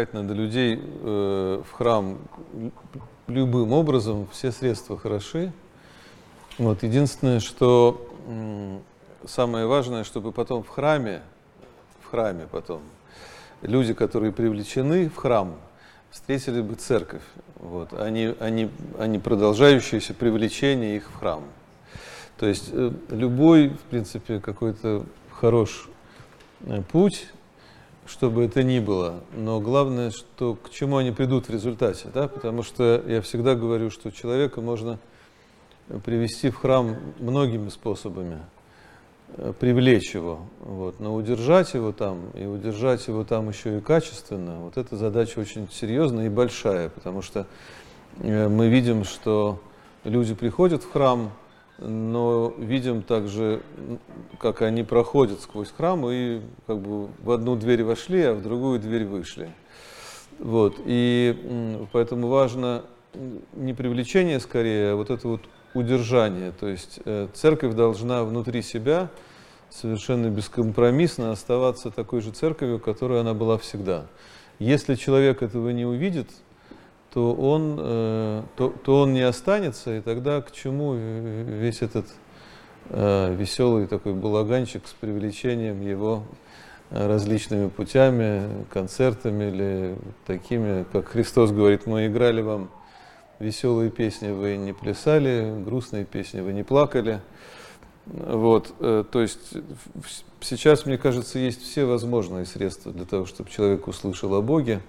привлекать надо людей э, в храм любым образом, все средства хороши. Вот, единственное, что самое важное, чтобы потом в храме, в храме потом, люди, которые привлечены в храм, встретили бы церковь, вот, они, они, они продолжающееся привлечение их в храм. То есть э, любой, в принципе, какой-то хорош э, путь, чтобы это ни было, но главное, что к чему они придут в результате, да, потому что я всегда говорю, что человека можно привести в храм многими способами, э, привлечь его, вот, но удержать его там, и удержать его там еще и качественно, вот эта задача очень серьезная и большая, потому что э, мы видим, что люди приходят в храм, но видим также, как они проходят сквозь храм и как бы в одну дверь вошли, а в другую дверь вышли. Вот. И поэтому важно не привлечение скорее, а вот это вот удержание. То есть э, церковь должна внутри себя совершенно бескомпромиссно оставаться такой же церковью, которой она была всегда. Если человек этого не увидит, то он, э, то, то он не останется, и тогда к чему весь этот э, веселый такой балаганчик с привлечением его различными путями, концертами или такими, как Христос говорит, мы играли вам веселые песни, вы не плясали, грустные песни, вы не плакали. Вот, э, то есть сейчас, мне кажется, есть все возможные средства для того, чтобы человек услышал о Боге.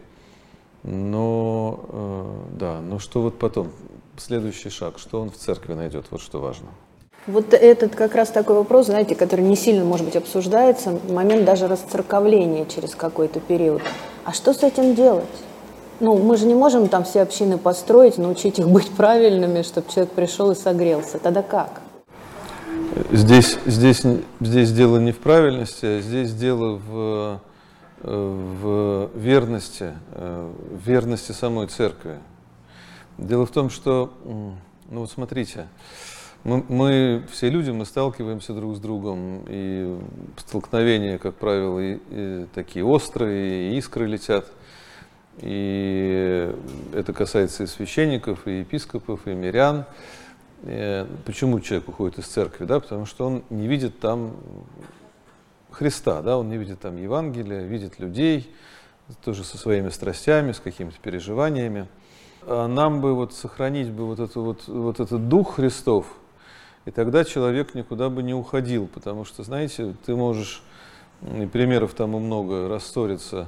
Но, э, да, но что вот потом? Следующий шаг, что он в церкви найдет, вот что важно. Вот этот как раз такой вопрос, знаете, который не сильно, может быть, обсуждается, момент даже расцерковления через какой-то период. А что с этим делать? Ну, мы же не можем там все общины построить, научить их быть правильными, чтобы человек пришел и согрелся. Тогда как? Здесь, здесь, здесь дело не в правильности, а здесь дело в в верности, э, в верности самой церкви. Дело в том, что, ну вот смотрите, мы, мы все люди, мы сталкиваемся друг с другом, и столкновения, как правило, и, и такие острые, и искры летят. И это касается и священников, и епископов, и мирян. Э, почему человек уходит из церкви? Да? Потому что он не видит там Христа, да, он не видит там Евангелия, видит людей, тоже со своими страстями, с какими-то переживаниями. А нам бы вот сохранить бы вот, эту вот, вот этот дух Христов, и тогда человек никуда бы не уходил, потому что, знаете, ты можешь, и примеров тому много, рассориться,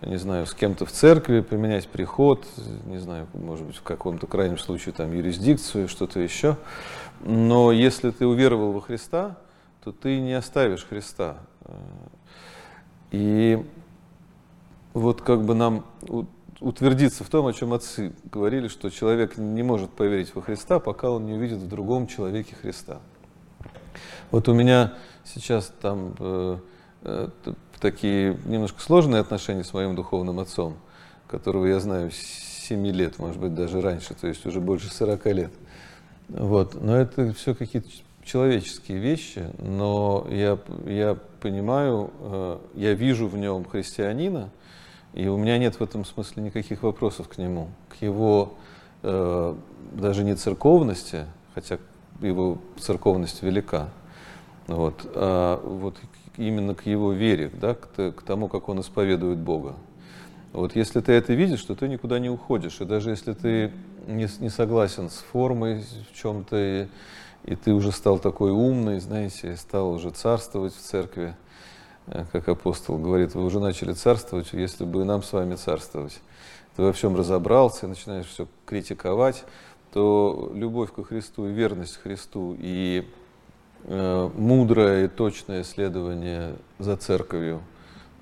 не знаю, с кем-то в церкви, поменять приход, не знаю, может быть, в каком-то крайнем случае там юрисдикцию, что-то еще. Но если ты уверовал во Христа, то ты не оставишь Христа. И вот как бы нам утвердиться в том, о чем отцы говорили, что человек не может поверить во Христа, пока он не увидит в другом человеке Христа. Вот у меня сейчас там э, э, такие немножко сложные отношения с моим духовным отцом, которого я знаю с 7 лет, может быть, даже раньше, то есть уже больше 40 лет. Вот. Но это все какие-то человеческие вещи, но я, я понимаю, э, я вижу в нем христианина, и у меня нет в этом смысле никаких вопросов к нему, к его э, даже не церковности, хотя его церковность велика, вот, а вот именно к его вере, да, к, тому, как он исповедует Бога. Вот если ты это видишь, то ты никуда не уходишь. И даже если ты не, не согласен с формой в чем-то, и ты уже стал такой умный, знаете, стал уже царствовать в церкви, э, как апостол говорит, вы уже начали царствовать, если бы и нам с вами царствовать. Ты во всем разобрался, начинаешь все критиковать, то любовь ко Христу и верность Христу и э, мудрое и точное следование за церковью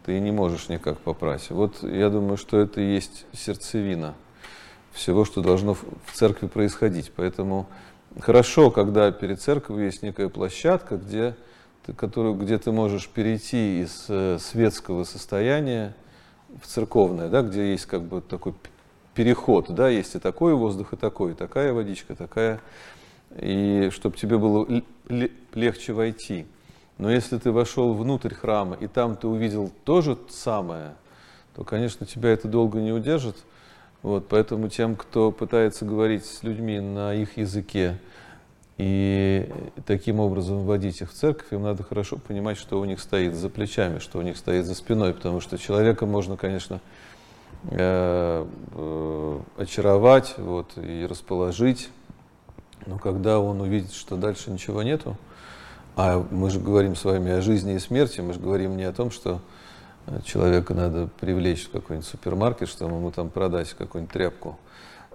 ты не можешь никак попасть. Вот я думаю, что это и есть сердцевина всего, что должно в церкви происходить. Поэтому хорошо, когда перед церковью есть некая площадка, где ты, которую, где ты можешь перейти из э, светского состояния в церковное, да, где есть как бы такой переход, да, есть и такой воздух, и такой, и такая водичка, такая, и чтобы тебе было легче войти. Но если ты вошел внутрь храма, и там ты увидел то же самое, то, конечно, тебя это долго не удержит. Вот, поэтому тем, кто пытается говорить с людьми на их языке и таким образом вводить их в церковь, им надо хорошо понимать, что у них стоит за плечами, что у них стоит за спиной, потому что человека можно, конечно, э, э, очаровать вот, и расположить, но когда он увидит, что дальше ничего нету, а мы же говорим с вами о жизни и смерти, мы же говорим не о том, что человека надо привлечь в какой-нибудь супермаркет, чтобы ему там продать какую-нибудь тряпку.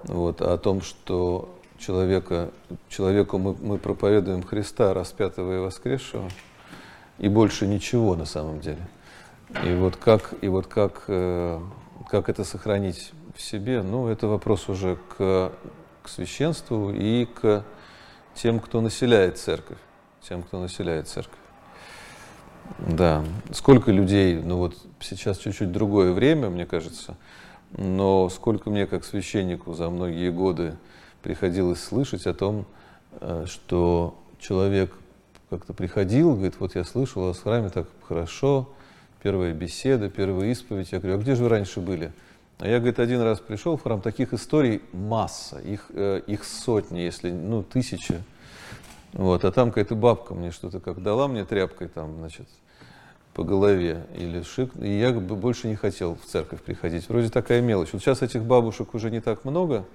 Вот, а о том, что человека, человеку мы, мы проповедуем Христа, распятого и воскресшего, и больше ничего на самом деле. И вот как, и вот как, э, как это сохранить в себе, ну, это вопрос уже к, к священству и к тем, кто населяет церковь, тем, кто населяет церковь. Да, сколько людей, ну вот сейчас чуть-чуть другое время, мне кажется, но сколько мне как священнику за многие годы приходилось слышать о том, э, что человек как-то приходил, говорит, вот я слышал, у вас в храме так хорошо, первая беседа, первая исповедь. Я говорю, а где же вы раньше были? А я, говорит, один раз пришел в храм, таких историй масса, их, э, их сотни, если, ну, тысячи. Вот, а там какая-то бабка мне что-то как дала мне тряпкой там, значит, по голове или шик, и я бы больше не хотел в церковь приходить. Вроде такая мелочь. Вот сейчас этих бабушек уже не так много,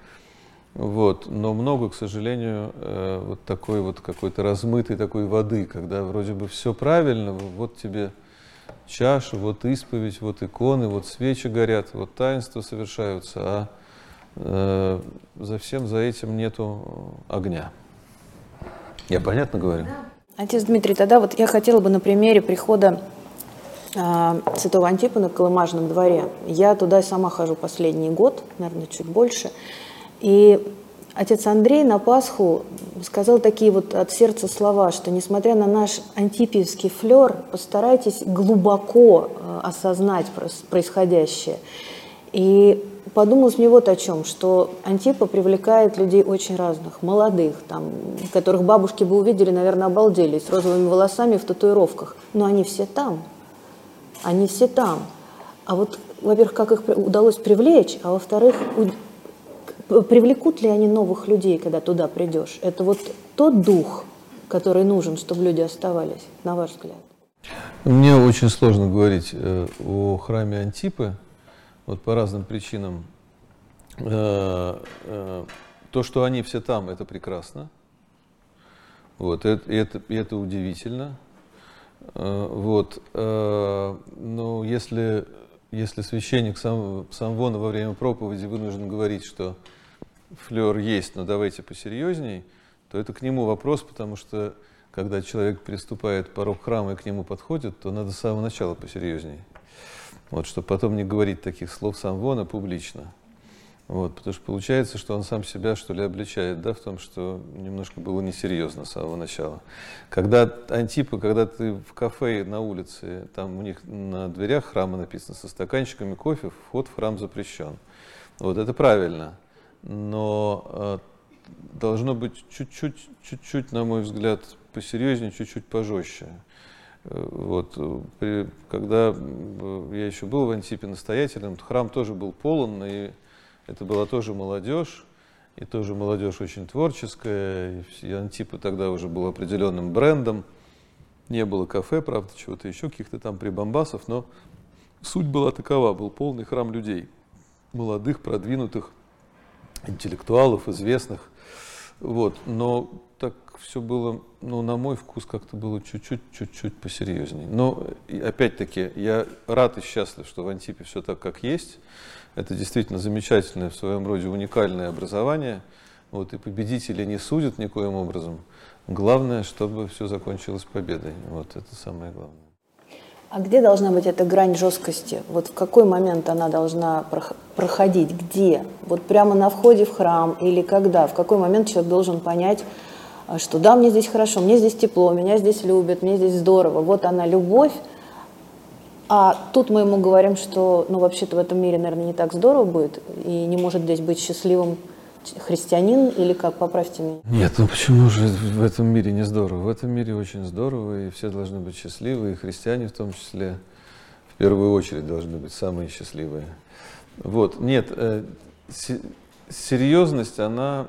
вот, но много, к сожалению, э, вот такой вот какой-то размытой такой воды, когда вроде бы все правильно, вот тебе чаша, вот исповедь, вот иконы, вот свечи горят, вот таинства совершаются, а э, за всем за этим нету огня. Я понятно говорю? Отец Дмитрий, тогда вот я хотела бы на примере прихода э, Святого Антипа на Колымажном дворе. Я туда сама хожу последний год, наверное, чуть больше. И отец Андрей на Пасху сказал такие вот от сердца слова, что несмотря на наш антипиевский флер, постарайтесь глубоко э, осознать происходящее. И подумалось мне вот о чем, что Антипа привлекает людей очень разных, молодых, там, которых бабушки бы увидели, наверное, обалдели, с розовыми волосами в татуировках. Но они все там. Они все там. А вот, во-первых, как их удалось привлечь, а во-вторых, привлекут ли они новых людей, когда туда придешь? Это вот тот дух, который нужен, чтобы люди оставались, на ваш взгляд? Мне очень сложно говорить э, о храме Антипы, вот по разным причинам. Э, э, то, что они все там, это прекрасно. Вот, это, это, это удивительно. Э, вот, но если, если священник сам, Самвона во время проповеди вынужден говорить, что флер есть, но давайте посерьезней, то это к нему вопрос, потому что когда человек переступает порог храма и к нему подходит, то надо с самого начала посерьезней. Вот, чтобы потом не говорить таких слов сам вон, публично. Вот, потому что получается, что он сам себя, что ли, обличает, да, в том, что немножко было несерьезно с самого начала. Когда Антипа, когда ты в кафе на улице, там у них на дверях храма написано со стаканчиками кофе, вход в храм запрещен. Вот это правильно, но э, должно быть чуть-чуть, чуть-чуть, на мой взгляд, посерьезнее, чуть-чуть пожестче. Вот, при, когда я еще был в Антипе настоятелем, храм тоже был полон, и это была тоже молодежь, и тоже молодежь очень творческая, и Антипа тогда уже был определенным брендом. Не было кафе, правда, чего-то еще, каких-то там прибамбасов, но суть была такова, был полный храм людей, молодых, продвинутых, интеллектуалов, известных. Вот. Но так все было, ну, на мой вкус, как-то было чуть-чуть, чуть-чуть посерьезнее. Но, опять-таки, я рад и счастлив, что в Антипе все так, как есть. Это действительно замечательное, в своем роде уникальное образование. Вот, и победители не судят никоим образом. Главное, чтобы все закончилось победой. Вот это самое главное. А где должна быть эта грань жесткости? Вот в какой момент она должна проходить? Где? Вот прямо на входе в храм или когда? В какой момент человек должен понять, что да, мне здесь хорошо, мне здесь тепло, меня здесь любят, мне здесь здорово. Вот она любовь. А тут мы ему говорим, что ну вообще-то в этом мире, наверное, не так здорово будет, и не может здесь быть счастливым христианин или как, поправьте меня. Нет, ну почему же в этом мире не здорово? В этом мире очень здорово, и все должны быть счастливы, и христиане в том числе. В первую очередь должны быть самые счастливые. Вот, нет, э, серьезность, она,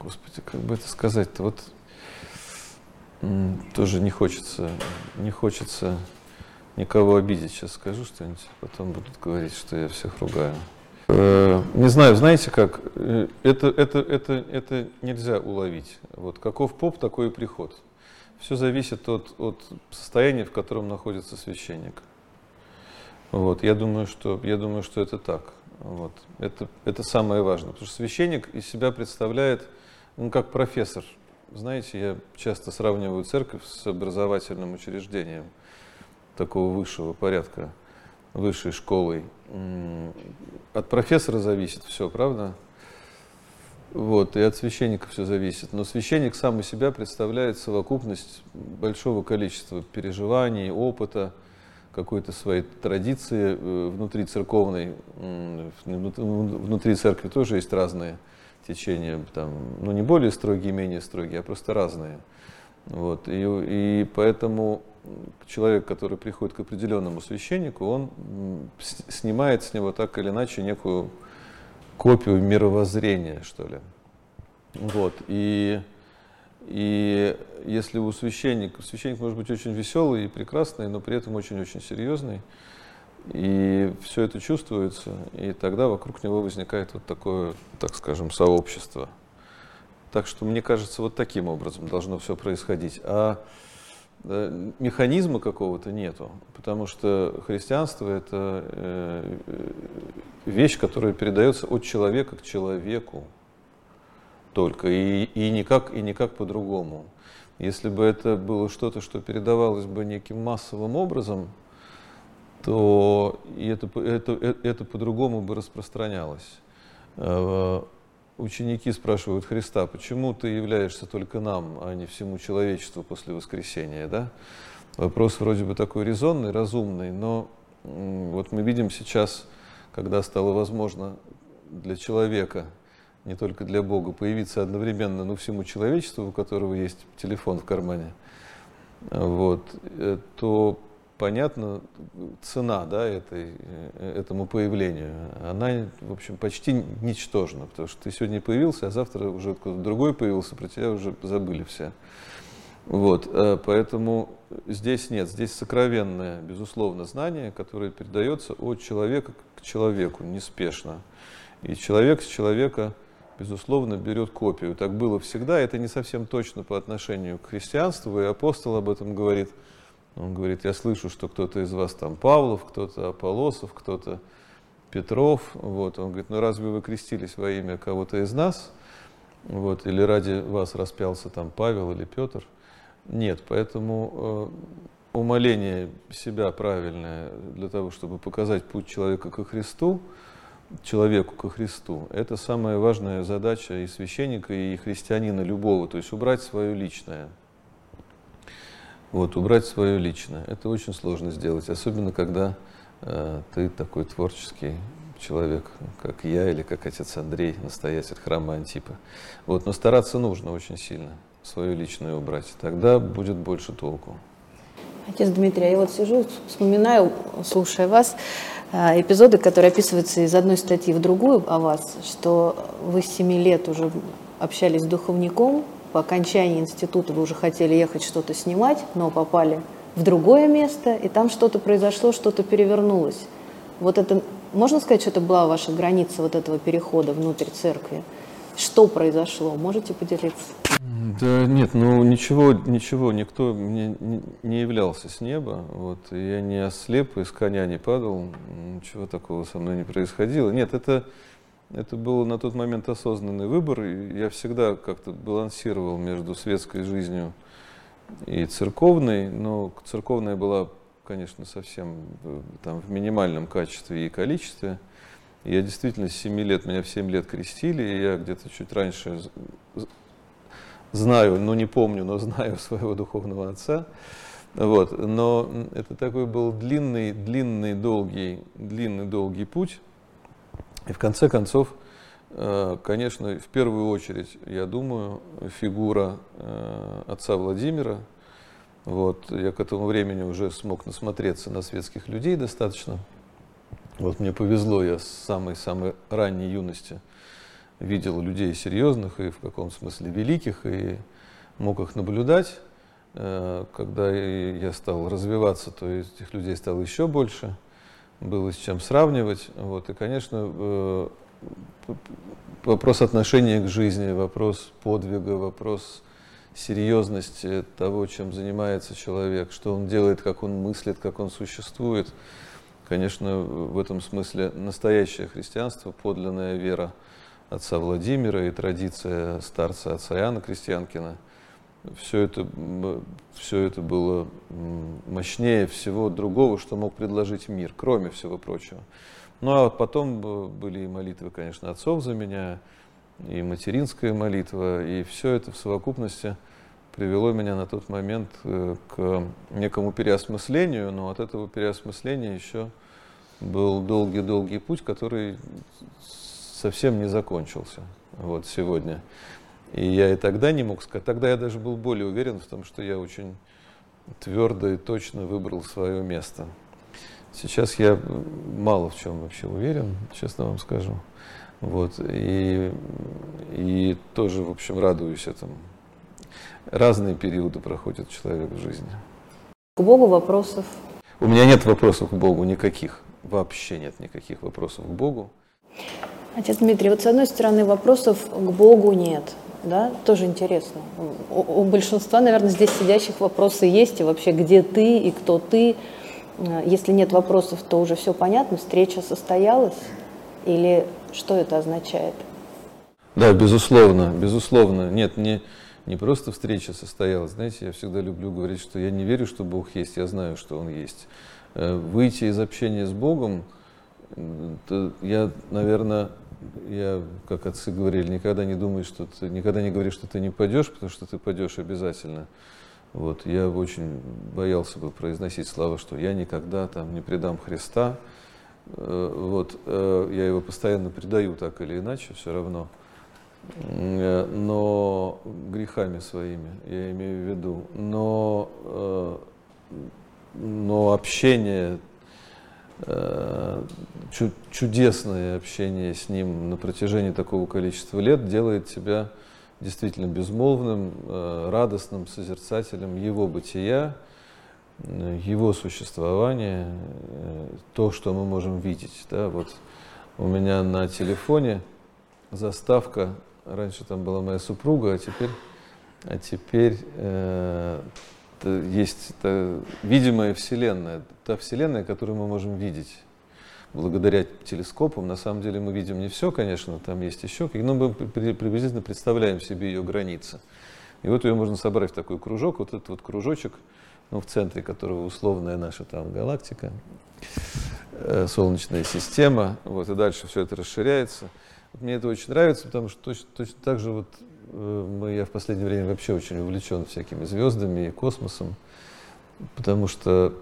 господи, как бы это сказать-то, вот тоже не хочется, не хочется никого обидеть. Сейчас скажу что-нибудь, потом будут говорить, что я всех ругаю. Э, не знаю, знаете как, э, это, это, это, это нельзя уловить. Вот каков поп, такой и приход. Все зависит от, от состояния, в котором находится священник. Вот, я думаю, что, я думаю, что это так. Вот. Это, это самое важное, потому что священник из себя представляет, ну, как профессор. Знаете, я часто сравниваю церковь с образовательным учреждением такого высшего порядка, высшей школой. От профессора зависит все, правда? Вот, и от священника все зависит. Но священник сам из себя представляет совокупность большого количества переживаний, опыта, какой-то своей традиции э, внутри церковной, внутри церкви тоже есть разные течения, там, ну не более строгие, менее строгие, а просто разные. Вот, и, и поэтому человек, который приходит к определенному священнику, он снимает с него так или иначе некую копию мировоззрения, что ли. Вот, и и если у священника, священник может быть очень веселый и прекрасный, но при этом очень-очень серьезный, и все это чувствуется, и тогда вокруг него возникает вот такое, так скажем, сообщество. Так что, мне кажется, вот таким образом должно все происходить. А механизма какого-то нету, потому что христианство это э, вещь, которая передается от человека к человеку только, и, и никак, и никак по-другому. Если бы это было что-то, что передавалось бы неким массовым образом, то это, это, э, это по-другому бы распространялось. Э, ученики спрашивают Христа, почему ты являешься только нам, а не всему человечеству после воскресения, да? Вопрос вроде бы такой резонный, разумный, но вот мы видим сейчас, когда стало возможно для человека не только для Бога, появиться одновременно ну, всему человечеству, у которого есть телефон в кармане, вот, э, то понятно, цена да, этой, э, этому появлению, она, в общем, почти ничтожна, потому что ты сегодня появился, а завтра уже кто-то другой появился, про тебя уже забыли все. Вот, э, поэтому здесь нет, здесь сокровенное, безусловно, знание, которое передается от человека к человеку неспешно. И человек с человека безусловно, берет копию. Так было всегда. Это не совсем точно по отношению к христианству, и апостол об этом говорит. Он говорит, я слышу, что кто-то из вас там Павлов, кто-то Аполосов, кто-то Петров. Вот. Он говорит, ну разве вы крестились во имя кого-то из нас? Вот. Или ради вас распялся там Павел или Петр? Нет, поэтому э, умоление себя правильное для того, чтобы показать путь человека ко Христу, человеку ко Христу. Это самая важная задача и священника, и христианина любого, то есть убрать свое личное. Вот, убрать свое личное. Это очень сложно сделать, особенно когда э, ты такой творческий человек, как я или как отец Андрей, настоятель храма Антипа. Вот, но стараться нужно очень сильно свое личное убрать, тогда будет больше толку. Отец Дмитрий, я вот сижу, вспоминаю, слушая вас, а, эпизоды, которые описываются из одной статьи в другую о вас, что вы с 7 лет уже общались с духовником, по окончании института вы уже хотели ехать что-то снимать, но попали в другое место, и там что-то произошло, что-то перевернулось. Вот это, можно сказать, что это была ваша граница вот этого перехода внутрь церкви? Что произошло? Можете поделиться? Да нет, ну ничего, ничего, никто мне не являлся с неба. Вот, я не ослеп, из коня не падал, ничего такого со мной не происходило. Нет, это, это был на тот момент осознанный выбор. И я всегда как-то балансировал между светской жизнью и церковной, но церковная была, конечно, совсем там, в минимальном качестве и количестве. Я действительно с 7 лет, меня в 7 лет крестили, и я где-то чуть раньше знаю, ну не помню, но знаю своего духовного отца. Вот. Но это такой был длинный, длинный, долгий, длинный, долгий путь. И в конце концов, э, конечно, в первую очередь, я думаю, фигура э, отца Владимира, Вот, я к этому времени уже смог насмотреться на светских людей достаточно. Вот мне повезло, я с самой-самой ранней юности видел людей серьезных и в каком смысле великих, и мог их наблюдать. Э, когда я стал развиваться, то этих людей стало еще больше, было с чем сравнивать. Вот. И, конечно, э, вопрос отношения к жизни, вопрос подвига, вопрос серьезности того, чем занимается человек, что он делает, как он мыслит, как он существует. Конечно, в этом смысле настоящее христианство, подлинная вера отца Владимира и традиция старца отца Иоанна Крестьянкина – все это, все это было мощнее всего другого, что мог предложить мир, кроме всего прочего. Ну а вот потом были и молитвы, конечно, отцов за меня, и материнская молитва, и все это в совокупности привело меня на тот момент э, к некому переосмыслению, но от этого переосмысления еще был долгий-долгий путь, который совсем не закончился вот сегодня. И я и тогда не мог сказать. Тогда я даже был более уверен в том, что я очень твердо и точно выбрал свое место. Сейчас я мало в чем вообще уверен, честно вам скажу. Вот. И, и тоже, в общем, радуюсь этому. Разные периоды проходит человек в жизни. К Богу вопросов? У меня нет вопросов к Богу никаких. Вообще нет никаких вопросов к Богу. Отец Дмитрий, вот с одной стороны вопросов к Богу нет да, тоже интересно. У, большинства, наверное, здесь сидящих вопросы есть, и вообще, где ты и кто ты. Э, если нет вопросов, то уже все понятно, встреча состоялась, или что это означает? Да, безусловно, безусловно. Нет, не, не просто встреча состоялась. Знаете, я всегда люблю говорить, что я не верю, что Бог есть, я знаю, что Он есть. Э, выйти из общения с Богом, я, наверное, я, как отцы говорили, никогда не думай, что ты, никогда не говори, что ты не пойдешь, потому что ты пойдешь обязательно. Вот, я очень боялся бы произносить слова, что я никогда там не предам Христа. Э, вот, э, я его постоянно предаю так или иначе, все равно. Э, но грехами своими, я имею в виду. Но, но общение чудесное общение с ним на протяжении такого количества лет делает тебя действительно безмолвным, э, радостным созерцателем его бытия, э, его существования, то, что мы можем видеть. Да, вот у меня на телефоне заставка, раньше там была моя супруга, а теперь, а теперь есть это видимая Вселенная, та Вселенная, которую мы можем видеть благодаря телескопам. На самом деле мы видим не все, конечно, там есть еще, но мы приблизительно представляем себе ее границы. И вот ее можно собрать в такой кружок, вот этот вот кружочек, ну, в центре которого условная наша там галактика, э, Солнечная система, вот, и дальше все это расширяется. Мне это очень нравится, потому что точно, точно так же вот мы, я в последнее время вообще очень увлечен всякими звездами и космосом, потому что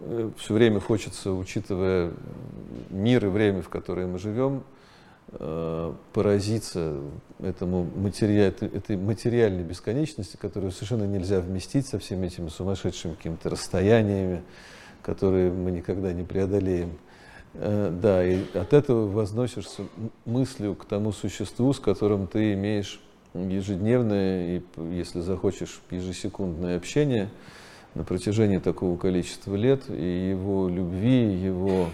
э, все время хочется, учитывая мир и время, в которое мы живем, э, поразиться этому матери... этой материальной бесконечности, которую совершенно нельзя вместить со всеми этими сумасшедшими какими-то расстояниями, которые мы никогда не преодолеем. Э, да, и от этого возносишься мыслью к тому существу, с которым ты имеешь ежедневное и, если захочешь, ежесекундное общение на протяжении такого количества лет, и его любви, его,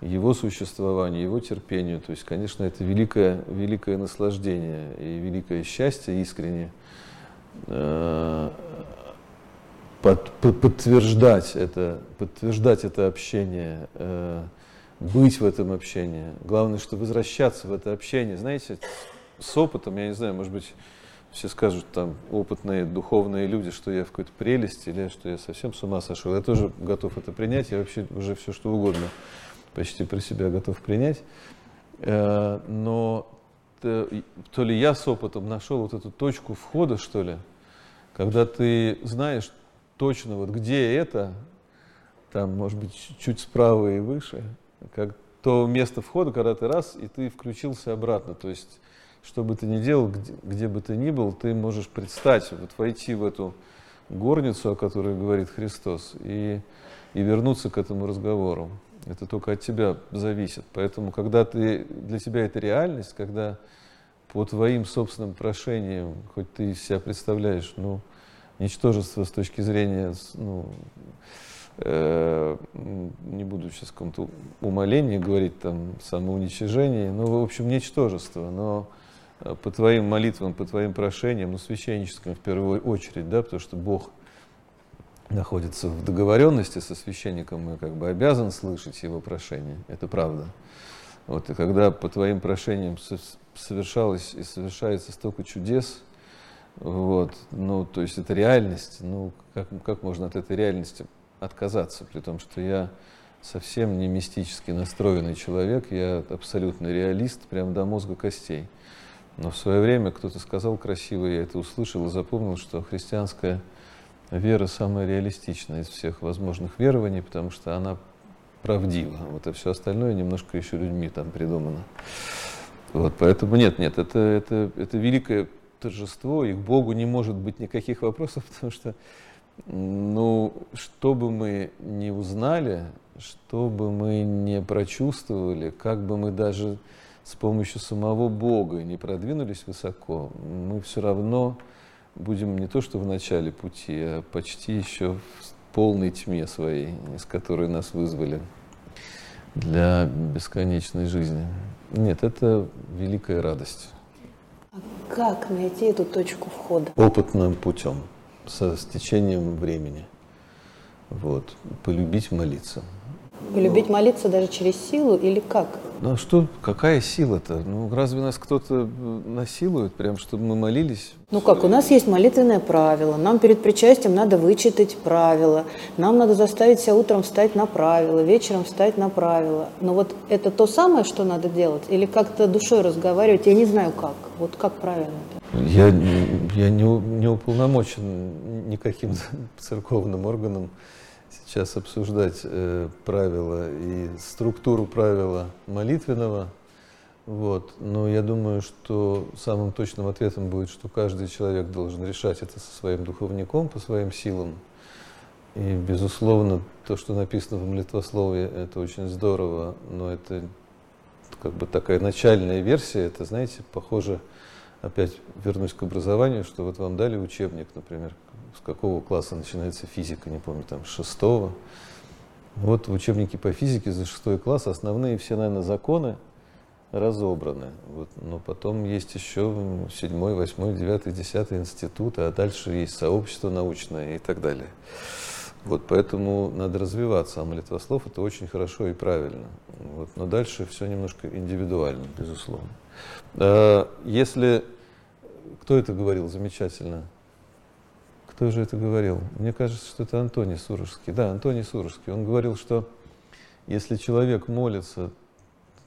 его существования, его терпению. То есть, конечно, это великое, великое наслаждение и великое счастье искренне э, под, под, подтверждать, это, подтверждать это общение, э, быть в этом общении. Главное, что возвращаться в это общение. Знаете, с опытом, я не знаю, может быть, все скажут там опытные духовные люди, что я в какой-то прелести или что я совсем с ума сошел. Я тоже готов это принять, я вообще уже все что угодно почти про себя готов принять. Э, но то ли я с опытом нашел вот эту точку входа, что ли, когда ты знаешь точно, вот где это, там, может быть, чуть справа и выше, как то место входа, когда ты раз, и ты включился обратно. То есть что бы ты ни делал, где, где бы ты ни был, ты можешь предстать, вот войти в эту, горницу, о которой говорит Христос, и, и вернуться к этому разговору. Это только от тебя зависит. Поэтому, когда ты, для тебя это реальность, когда по твоим собственным прошениям, хоть ты себя представляешь, ну, ничтожество с точки зрения, ну, э, не буду сейчас в каком-то умолении говорить, там, самоуничижении, ну, в общем, ничтожество, но по твоим молитвам, по твоим прошениям, ну, священническим в первую очередь, да, потому что Бог находится в договоренности со священником и как бы обязан слышать его прошение, это правда. Вот, и когда по твоим прошениям совершалось и совершается столько чудес, вот, ну, то есть это реальность, ну, как, как можно от этой реальности отказаться, при том, что я совсем не мистически настроенный человек, я абсолютно реалист, прям до мозга костей. Но в свое время кто-то сказал красиво, я это услышал и запомнил, что христианская вера самая реалистичная из всех возможных верований, потому что она правдива. Вот и все остальное немножко еще людьми там придумано. Вот, поэтому нет, нет, это, это, это великое торжество, и к Богу не может быть никаких вопросов, потому что, ну, что бы мы не узнали, что бы мы не прочувствовали, как бы мы даже с помощью самого Бога не продвинулись высоко, мы все равно будем не то что в начале пути, а почти еще в полной тьме своей, из которой нас вызвали для бесконечной жизни. Нет, это великая радость. А как найти эту точку входа? Опытным путем, со стечением времени. Вот. Полюбить молиться. Полюбить молиться даже через силу или как? Ну а что, какая сила-то? Ну разве нас кто-то э, насилует, прям, чтобы мы молились? Ну как, у нас есть молитвенное правило. Нам перед причастием надо вычитать правила. Нам надо заставить себя утром встать на правила, вечером встать на правила. Но вот это то самое, что надо делать? Или как-то душой разговаривать? Я не знаю как. Вот как правильно это? Я, я не, не уполномочен никаким церковным органом сейчас обсуждать э, правила и структуру правила молитвенного. Вот. Но я думаю, что самым точным ответом будет, что каждый человек должен решать это со своим духовником, по своим силам. И, безусловно, то, что написано в молитвословии, это очень здорово, но это как бы такая начальная версия, это, знаете, похоже, опять вернусь к образованию, что вот вам дали учебник, например, с какого класса начинается физика, не помню, там, шестого. Вот в учебнике по физике за шестой класс основные все, наверное, законы разобраны. Вот. Но потом есть еще седьмой, восьмой, девятый, десятый институты, а дальше есть сообщество научное и так далее. Вот, поэтому надо развиваться, а молитвослов это очень хорошо и правильно. Вот, но дальше все немножко индивидуально, безусловно. А, если кто это говорил замечательно? Кто же это говорил? Мне кажется, что это Антоний Сурожский. Да, Антоний Сурожский. Он говорил, что если человек молится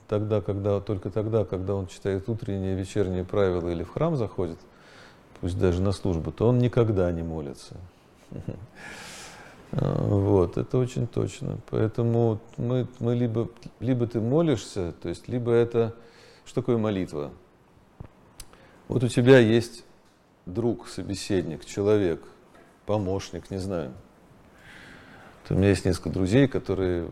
тогда, когда, только тогда, когда он читает утренние, вечерние правила или в храм заходит, пусть даже на службу, то он никогда не молится. Вот, это очень точно. Поэтому мы, мы либо, либо ты молишься, то есть либо это... Что такое молитва? Вот у тебя есть друг, собеседник, человек, помощник, не знаю. у меня есть несколько друзей, которые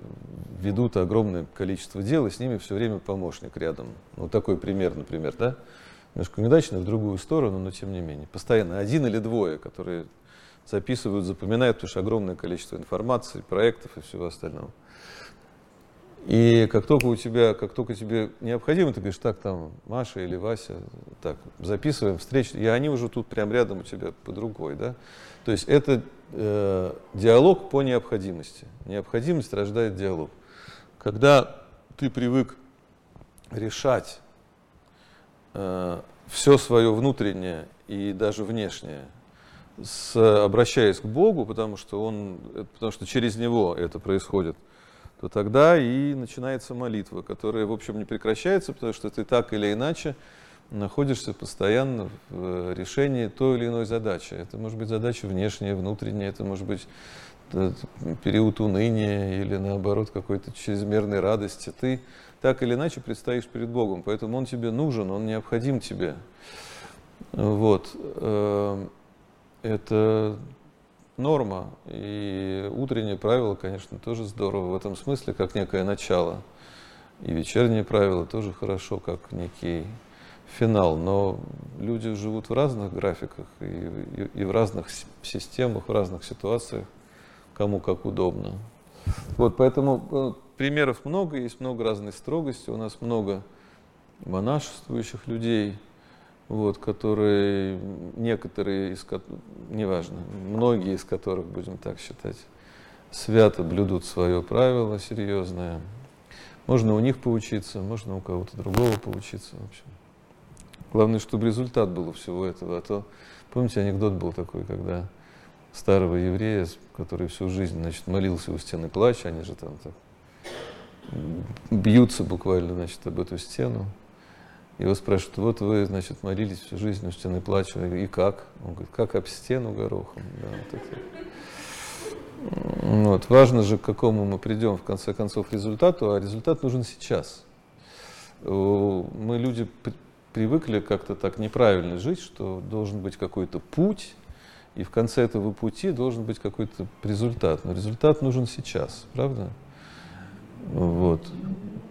ведут огромное количество дел, и с ними все время помощник рядом. Ну, такой пример, например, да? Немножко неудачно, в другую сторону, но тем не менее. Постоянно один или двое, которые записывают, запоминают, потому что огромное количество информации, проектов и всего остального. И как только у тебя, как только тебе необходимо, ты говоришь, так, там, Маша или Вася, так, записываем встречу, и они уже тут прям рядом у тебя под рукой, да. То есть это э, диалог по необходимости. Необходимость рождает диалог. Когда ты привык решать э, все свое внутреннее и даже внешнее, с, обращаясь к Богу, потому что, он, потому что через Него это происходит – то тогда и начинается молитва, которая, в общем, не прекращается, потому что ты так или иначе находишься постоянно в решении той или иной задачи. Это может быть задача внешняя, внутренняя, это может быть э, период уныния или наоборот какой-то чрезмерной радости. Ты так или иначе предстоишь перед Богом, поэтому Он тебе нужен, Он необходим тебе. Вот. Э, это норма. И утреннее правило, конечно, тоже здорово в этом смысле, как некое начало. И вечернее правило тоже хорошо, как некий финал. Но люди живут в разных графиках и, и, и в разных системах, в разных ситуациях, кому как удобно. Вот, поэтому э, примеров много, есть много разной строгости, у нас много монашествующих людей, вот, которые, некоторые из неважно, многие из которых, будем так считать, свято блюдут свое правило серьезное. Можно у них поучиться, можно у кого-то другого поучиться. В общем. Главное, чтобы результат был у всего этого. А то, помните, анекдот был такой, когда старого еврея, который всю жизнь значит, молился у стены плача, они же там так бьются буквально значит, об эту стену. Его спрашивают, вот вы, значит, молились всю жизнь у стены плача, и как? Он говорит, как об стену горохом. Да, вот, это. вот. Важно же, к какому мы придем, в конце концов, результату, а результат нужен сейчас. Мы люди привыкли как-то так неправильно жить, что должен быть какой-то путь, и в конце этого пути должен быть какой-то результат. Но результат нужен сейчас, правда? Вот.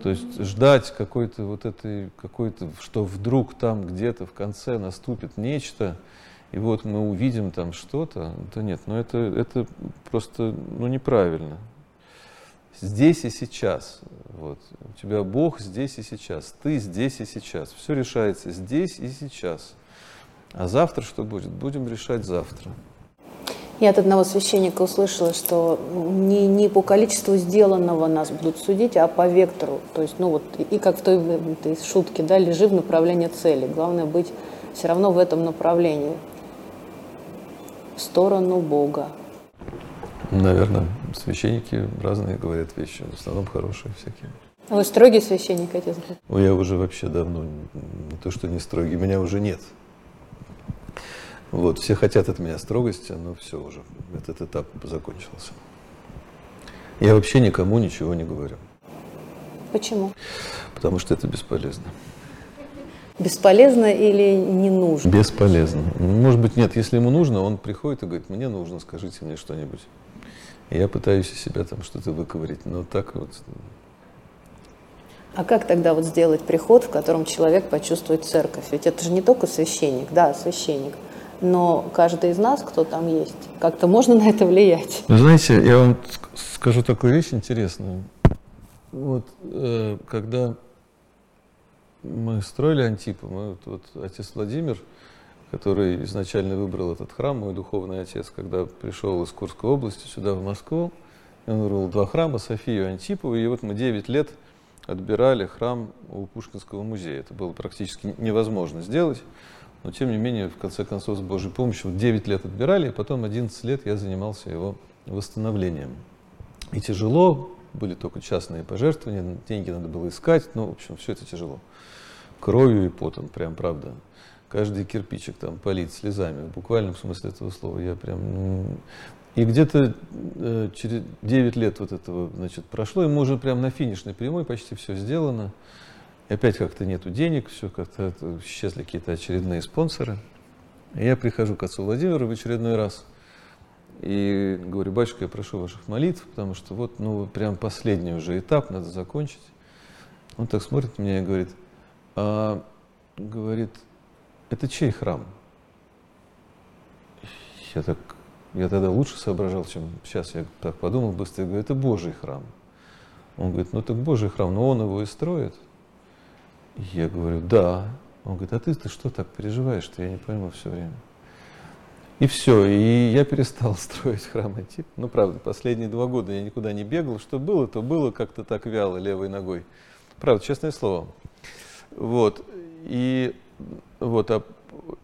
То есть ждать какой-то вот этой, какой-то, что вдруг там где-то в конце наступит нечто, и вот мы увидим там что-то, да нет, ну это, это просто ну, неправильно. Здесь и сейчас. Вот. У тебя Бог здесь и сейчас. Ты здесь и сейчас. Все решается здесь и сейчас. А завтра что будет? Будем решать завтра. Я от одного священника услышала, что не, не по количеству сделанного нас будут судить, а по вектору. То есть, ну вот, и как в той, той шутке, да, лежи в направлении цели. Главное быть все равно в этом направлении, в сторону Бога. Наверное, священники разные говорят вещи, в основном хорошие всякие. А вы строгий священник, отец? Ну, я уже вообще давно, не то что не строгий, меня уже нет. Вот, все хотят от меня строгости, но все уже, этот этап закончился. Я вообще никому ничего не говорю. Почему? Потому что это бесполезно. Бесполезно или не нужно? Бесполезно. Может быть, нет, если ему нужно, он приходит и говорит, мне нужно, скажите мне что-нибудь. Я пытаюсь из себя там что-то выковырить, но так вот. А как тогда вот сделать приход, в котором человек почувствует церковь? Ведь это же не только священник, да, священник – но каждый из нас, кто там есть, как-то можно на это влиять. Вы знаете, я вам скажу такую вещь интересную. Вот э, когда мы строили Антипу, мы, вот, вот отец Владимир, который изначально выбрал этот храм, мой духовный отец, когда пришел из Курской области сюда, в Москву, он выбрал два храма, Софию и Антипу, и вот мы 9 лет отбирали храм у Пушкинского музея. Это было практически невозможно сделать. Но тем не менее, в конце концов, с Божьей помощью, вот 9 лет отбирали, и потом 11 лет я занимался его восстановлением. И тяжело, были только частные пожертвования, деньги надо было искать, ну, в общем, все это тяжело. Кровью и потом, прям правда. Каждый кирпичик там полить слезами, в буквальном смысле этого слова. Я прям... И где-то э, через 9 лет вот этого, значит, прошло, и мы уже прям на финишной прямой, почти все сделано. И опять как-то нету денег, все как-то исчезли какие-то очередные спонсоры. И я прихожу к отцу Владимиру в очередной раз и говорю, батюшка, я прошу ваших молитв, потому что вот, ну, прям последний уже этап, надо закончить. Он так смотрит на меня и говорит, а, говорит, это чей храм? Я так, я тогда лучше соображал, чем сейчас. Я так подумал быстро, я говорю, это Божий храм. Он говорит, ну так Божий храм, но он его и строит. Я говорю, да. Он говорит, а ты, ты что так переживаешь-то, я не пойму все время. И все, и я перестал строить храм Антип. Ну, правда, последние два года я никуда не бегал. Что было, то было как-то так вяло левой ногой. Правда, честное слово. Вот. И вот, а,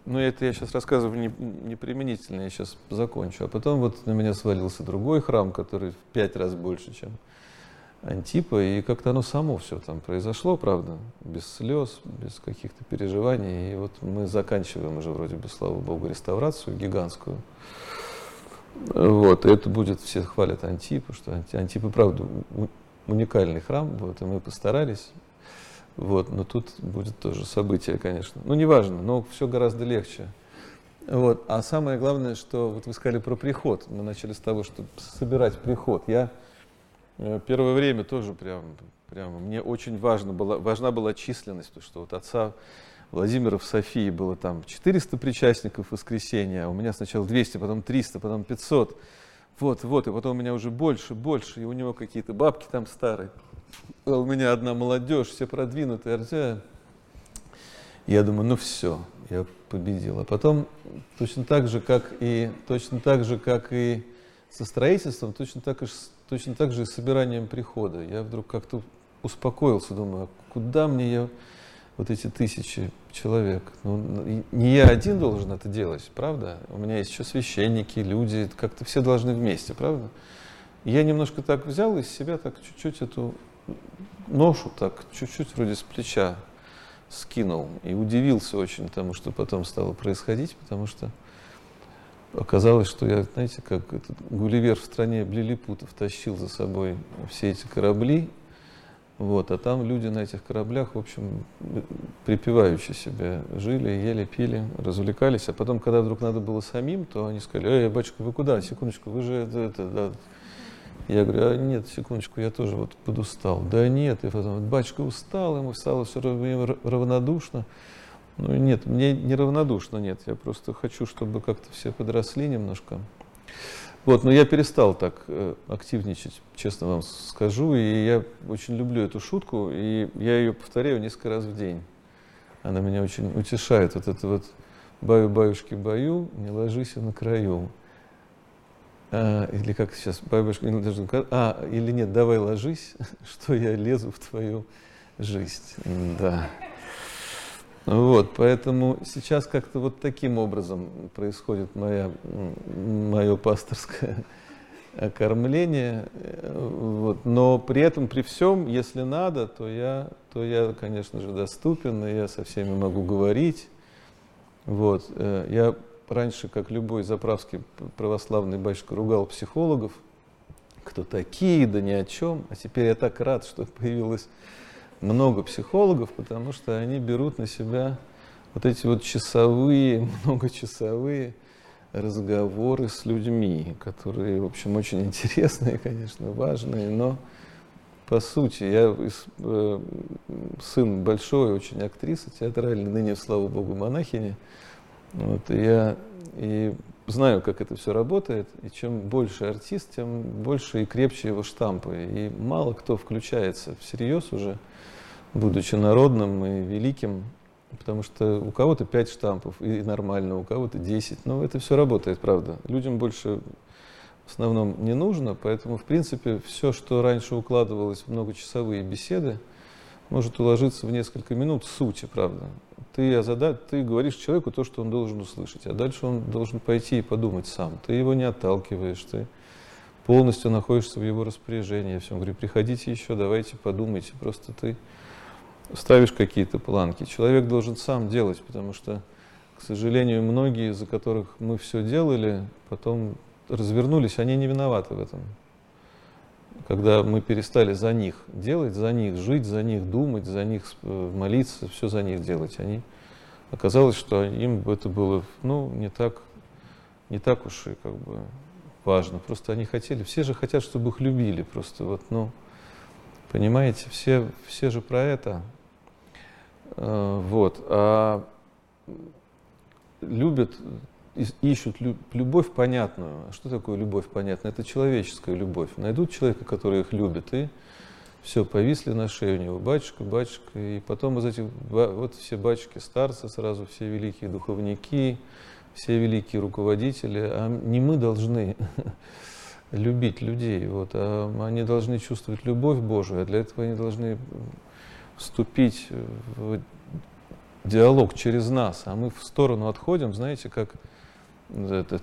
ну это я сейчас рассказываю не, не применительно, я сейчас закончу. А потом вот на меня свалился другой храм, который в пять раз больше, чем Антипа, и как-то оно само все там произошло, правда, без слез, без каких-то переживаний. И вот мы заканчиваем уже вроде бы, слава богу, реставрацию гигантскую. Вот, и это будет, все хвалят Антипа, что Антипа, правда, уникальный храм, вот, и мы постарались. Вот, но тут будет тоже событие, конечно. Ну, неважно, но все гораздо легче Вот. А самое главное, что вот вы сказали про приход. Мы начали с того, что собирать приход. Я э, первое время тоже прям, прям мне очень важно было, важна была численность, потому что вот отца Владимира в Софии было там 400 причастников воскресенья, а у меня сначала 200, потом 300, потом 500. Вот, вот, и потом у меня уже больше, больше, и у него какие-то бабки там старые. А у меня одна молодежь, все продвинутые. Я думаю, ну все, я победил. А потом точно так же, как и, точно так же, как и со строительством, точно так, и, точно так же и с собиранием прихода. Я вдруг как-то успокоился, думаю, а куда мне я вот эти тысячи человек? Ну, не я один должен это делать, правда? У меня есть еще священники, люди, как-то все должны вместе, правда? я немножко так взял из себя, так чуть-чуть эту ношу, так чуть-чуть вроде с плеча скинул и удивился очень тому, что потом стало происходить, потому что оказалось, что я, знаете, как этот Гулливер в стране Блилипутов тащил за собой все эти корабли, вот, а там люди на этих кораблях, в общем, припеваючи себе жили, ели, пили, развлекались, а потом, когда вдруг надо было самим, то они сказали, эй, батюшка, вы куда? Секундочку, вы же это, это да, я говорю, а нет, секундочку, я тоже вот подустал. Да нет, и потом, батюшка устал, ему стало все равнодушно. Ну нет, мне не равнодушно, нет, я просто хочу, чтобы как-то все подросли немножко. Вот, но я перестал так э, активничать, честно вам скажу, и я очень люблю эту шутку, и я ее повторяю несколько раз в день. Она меня очень утешает, вот это вот «баю-баюшки баю, не ложись на краю». А, или как сейчас бабушка, а, или нет, давай ложись, что я лезу в твою жизнь. Да. Вот, поэтому сейчас как-то вот таким образом происходит моя, мое пасторское окормление. Вот. Но при этом, при всем, если надо, то я, то я, конечно же, доступен, и я со всеми могу говорить. Вот. Э, я раньше, как любой заправский православный батюшка, ругал психологов, кто такие, да ни о чем. А теперь я так рад, что появилось много психологов, потому что они берут на себя вот эти вот часовые, многочасовые разговоры с людьми, которые, в общем, очень интересные, конечно, важные, но по сути, я э, сын большой очень актрисы театральной, ныне, слава богу, монахини, вот, и я и знаю, как это все работает, и чем больше артист, тем больше и крепче его штампы. И мало кто включается всерьез уже, будучи народным и великим, потому что у кого-то пять штампов, и нормально, у кого-то 10. Но это все работает, правда. Людям больше в основном не нужно, поэтому, в принципе, все, что раньше укладывалось в многочасовые беседы, может уложиться в несколько минут сути, правда. Ты, озада... ты говоришь человеку то, что он должен услышать, а дальше он должен пойти и подумать сам. Ты его не отталкиваешь, ты полностью находишься в его распоряжении. Я всем говорю, приходите еще, давайте подумайте. Просто ты ставишь какие-то планки. Человек должен сам делать, потому что, к сожалению, многие, за которых мы все делали, потом развернулись, они не виноваты в этом когда мы перестали за них делать, за них жить, за них думать, за них э, молиться, все за них делать, они оказалось, что им это было ну, не, так, не так уж и как бы важно. Просто они хотели, все же хотят, чтобы их любили. Просто вот, ну, понимаете, все, все же про это. Э, вот. А любят ищут любовь понятную. Что такое любовь понятная? Это человеческая любовь. Найдут человека, который их любит, и все, повисли на шее у него, батюшка, батюшка, и потом из этих, вот все батюшки, старцы сразу, все великие духовники, все великие руководители, а не мы должны любить людей, вот, а они должны чувствовать любовь Божию, а для этого они должны вступить в диалог через нас, а мы в сторону отходим, знаете, как это,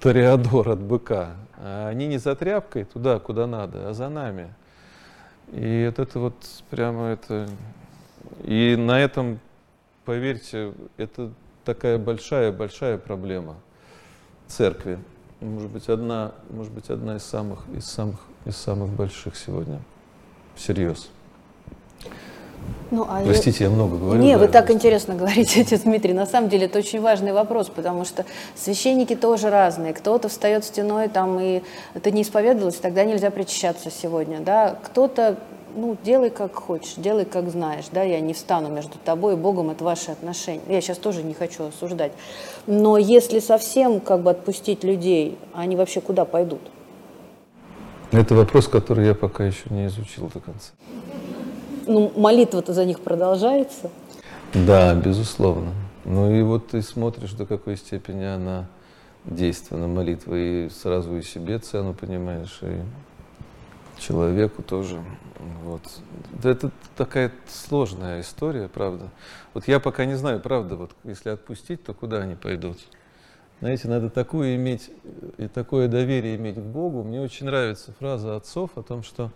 Тореадор от быка. А они не за тряпкой туда, куда надо, а за нами. И вот это вот прямо это... И на этом, поверьте, это такая большая-большая проблема церкви. Может быть, одна, может быть, одна из самых, из самых, из самых больших сегодня. Всерьез. Ну, а Простите, я... я много говорю. Не, да, вы так просто. интересно говорите, отец Дмитрий. На самом деле это очень важный вопрос, потому что священники тоже разные. Кто-то встает стеной там и это не исповедовалось, тогда нельзя причащаться сегодня, да. Кто-то ну, делай как хочешь, делай как знаешь, да, я не встану между тобой и Богом, это ваши отношения. Я сейчас тоже не хочу осуждать. Но если совсем как бы отпустить людей, они вообще куда пойдут? Это вопрос, который я пока еще не изучил до конца. Ну, молитва-то за них продолжается. Да, безусловно. Ну и вот ты смотришь, до какой степени она действенна, молитва, и сразу и себе цену понимаешь, и человеку тоже. Вот. Это такая сложная история, правда. Вот я пока не знаю, правда, вот если отпустить, то куда они пойдут? Знаете, надо такое иметь и такое доверие иметь к Богу. Мне очень нравится фраза отцов о том, что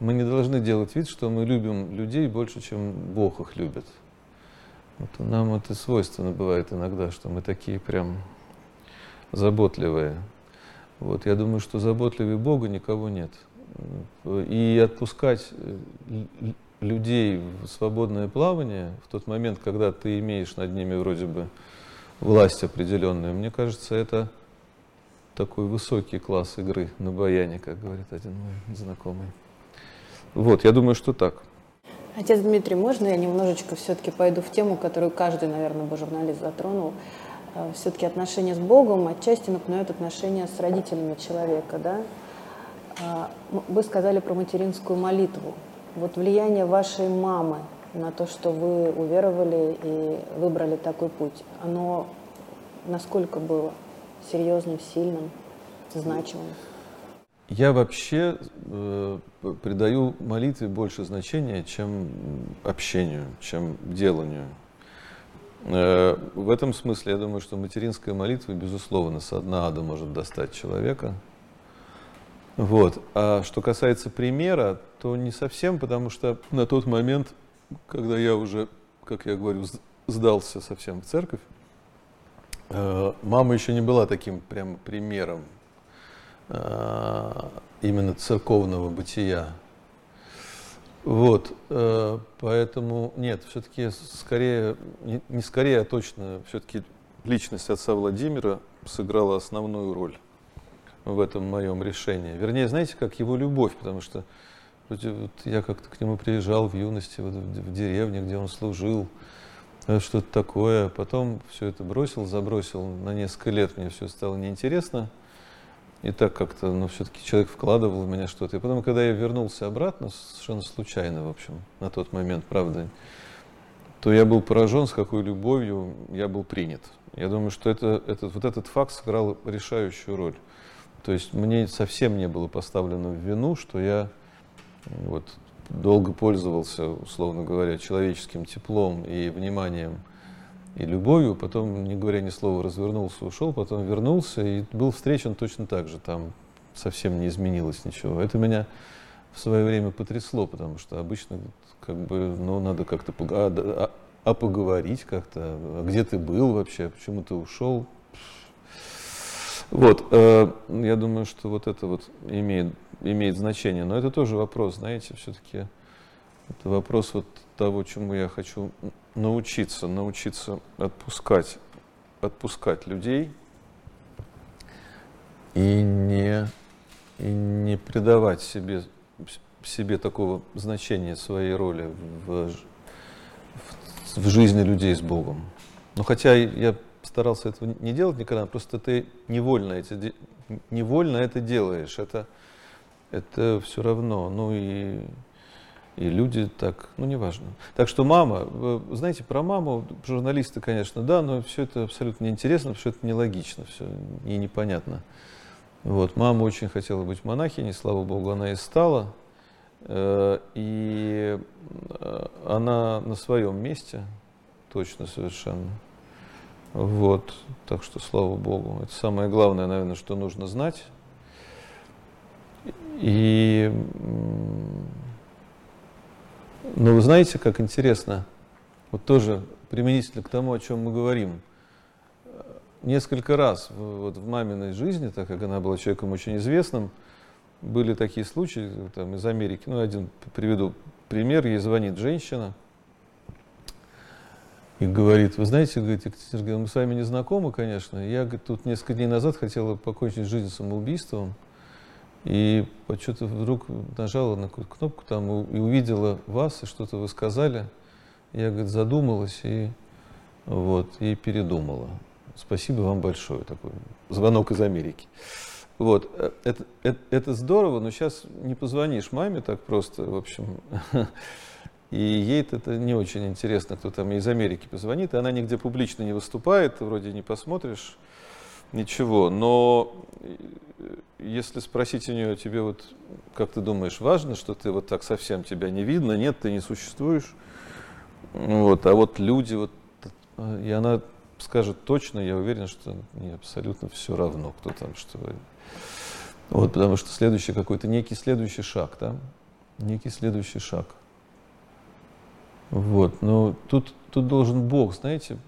мы не должны делать вид, что мы любим людей больше, чем Бог их любит. Вот нам это свойственно бывает иногда, что мы такие прям заботливые. Вот, я думаю, что заботливее Бога никого нет. И отпускать э, людей в свободное плавание в тот момент, когда ты имеешь над ними вроде бы власть определенную, мне кажется, это такой высокий класс игры на баяне, как говорит один мой знакомый. Вот, я думаю, что так. Отец Дмитрий, можно я немножечко все-таки пойду в тему, которую каждый, наверное, бы журналист затронул? Э, все-таки отношения с Богом отчасти напоминают отношения с родителями человека, да? А, вы сказали про материнскую молитву. Вот влияние вашей мамы на то, что вы уверовали и выбрали такой путь, оно насколько было серьезным, сильным, значимым? Я вообще э, придаю молитве больше значения, чем общению, чем деланию. Э, в этом смысле я думаю, что материнская молитва, безусловно, с одна ада может достать человека. Вот. А что касается примера, то не совсем, потому что на тот момент, когда я уже, как я говорю, сдался совсем в церковь, э, мама еще не была таким прям примером именно церковного бытия. Вот, э, поэтому нет, все-таки скорее, не скорее, а точно, все-таки личность отца Владимира сыграла основную роль в этом моем решении. Вернее, знаете, как его любовь, потому что вот я как-то к нему приезжал в юности, вот в деревне, где он служил, э, что-то такое. Потом все это бросил, забросил на несколько лет, мне все стало неинтересно. И так как-то, ну, все-таки человек вкладывал в меня что-то. И потом, когда я вернулся обратно, совершенно случайно, в общем, на тот момент, правда, то я был поражен, с какой любовью я был принят. Я думаю, что это, это, вот этот факт сыграл решающую роль. То есть мне совсем не было поставлено в вину, что я вот, долго пользовался, условно говоря, человеческим теплом и вниманием и любовью, потом, не говоря ни слова, развернулся, ушел, потом вернулся и был встречен точно так же, там совсем не изменилось ничего. Это меня в свое время потрясло, потому что обычно как бы, ну, надо как-то а, а, а поговорить как-то, а где ты был вообще, почему ты ушел. Вот, э, я думаю, что вот это вот имеет, имеет значение, но это тоже вопрос, знаете, все-таки это вопрос вот того, чему я хочу научиться, научиться отпускать, отпускать людей и не, и не придавать себе, себе такого значения своей роли в, в, в жизни людей с Богом. Но хотя я старался этого не делать никогда, просто ты невольно, эти, невольно это делаешь. Это, это все равно. Ну и и люди так, ну неважно. Так что мама, знаете, про маму, журналисты, конечно, да, но все это абсолютно неинтересно, что это нелогично, все и непонятно. Вот, мама очень хотела быть монахиней, слава богу, она и стала. Э, и э, она на своем месте, точно совершенно. Вот, так что слава богу. Это самое главное, наверное, что нужно знать. И но вы знаете, как интересно, вот тоже применительно к тому, о чем мы говорим. Несколько раз вот в маминой жизни, так как она была человеком очень известным, были такие случаи там, из Америки. Ну, один приведу пример. Ей звонит женщина и говорит, вы знаете, говорит, Екатерина, мы с вами не знакомы, конечно. Я говорит, тут несколько дней назад хотела покончить жизнь самоубийством. И что-то вдруг нажала на какую-то кнопку там и увидела вас, и что-то вы сказали. Я, говорит, задумалась и, вот, и передумала. Спасибо вам большое. Такой звонок из Америки. Вот, э, это, это, это здорово, но сейчас не позвонишь маме так просто, в общем. И ей это не очень интересно, кто там из Америки позвонит, и она нигде публично не выступает, вроде не посмотришь, ничего. Но э, если спросить у нее, тебе вот, как ты думаешь, важно, что ты вот так совсем тебя не видно, нет, ты не существуешь, вот, а вот люди, вот, и она скажет точно, я уверен, что мне абсолютно все равно, кто там что. Вот, потому что следующий какой-то некий следующий шаг, да, некий следующий шаг. Вот, но тут, тут должен Бог, знаете,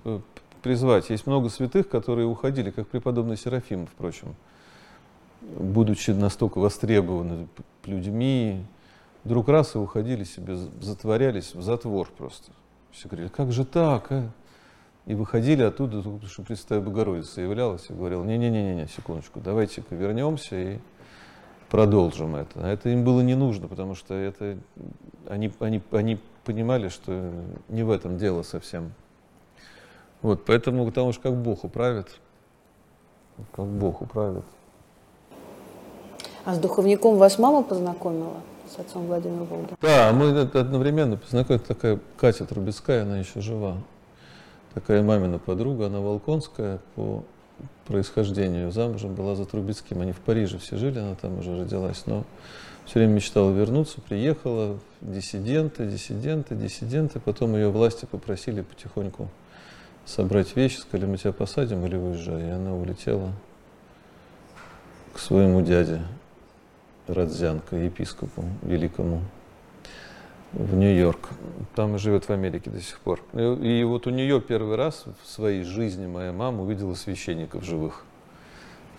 призвать. Есть много святых, которые уходили, как преподобный Серафим, впрочем, будучи настолько востребованы людьми, вдруг раз и уходили себе, затворялись в затвор просто. Все говорили, как же так, а? И выходили оттуда, потому что Пресвятая Богородица являлась и говорила, не-не-не, секундочку, давайте-ка вернемся и продолжим это. А это им было не нужно, потому что это, они, они, они понимали, что не в этом дело совсем. Вот, поэтому потому что как Бог управит, как Бог управит. А с духовником вас мама познакомила? С отцом Владимиром Волгом? Да, мы одновременно познакомились. Такая Катя Трубецкая, она еще жива. Такая мамина подруга, она волконская по происхождению. Замужем была за Трубецким. Они в Париже все жили, она там уже родилась. Но все время мечтала вернуться, приехала, диссиденты, диссиденты, диссиденты. Потом ее власти попросили потихоньку собрать вещи, сказали, мы тебя посадим или уезжай. И она улетела к своему дяде Радзянко, епископу великому в Нью-Йорк. Там и живет в Америке до сих пор. И, и вот у нее первый раз в своей жизни моя мама увидела священников живых.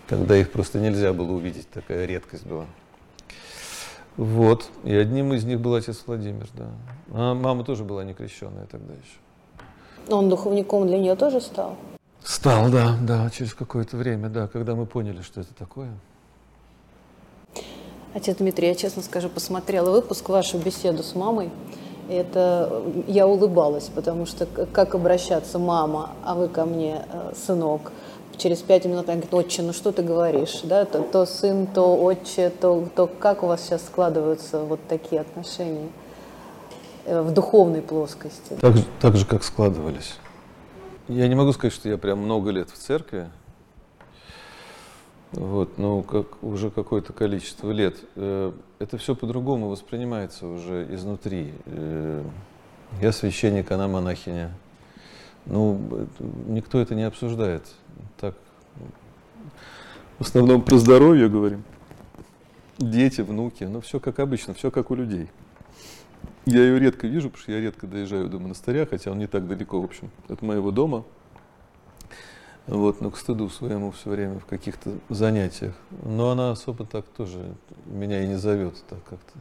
Тогда их просто нельзя было увидеть, такая редкость была. Вот. И одним из них был отец Владимир, да. А мама тоже была некрещенная тогда еще. Он духовником для нее тоже стал? Стал, да, да, через какое-то время, да, когда мы поняли, что это такое. Отец Дмитрий, я честно скажу, посмотрела выпуск, вашу беседу с мамой. И это я улыбалась, потому что как обращаться, мама, а вы ко мне, э, сынок. Через пять минут она говорит, отче, ну что ты говоришь? Да? То, то сын, то отче, то, то как у вас сейчас складываются вот такие отношения в духовной плоскости? Так, так же, как складывались. Я не могу сказать, что я прям много лет в церкви, вот, ну, как уже какое-то количество лет. Э, это все по-другому воспринимается уже изнутри. Э, я священник, она монахиня. Ну, никто это не обсуждает. Так, в основном про здоровье говорим. Дети, внуки, ну все как обычно, все как у людей. Я ее редко вижу, потому что я редко доезжаю до монастыря, хотя он не так далеко, в общем, от моего дома. Вот, но к стыду своему все время в каких-то занятиях. Но она особо так тоже меня и не зовет так как-то.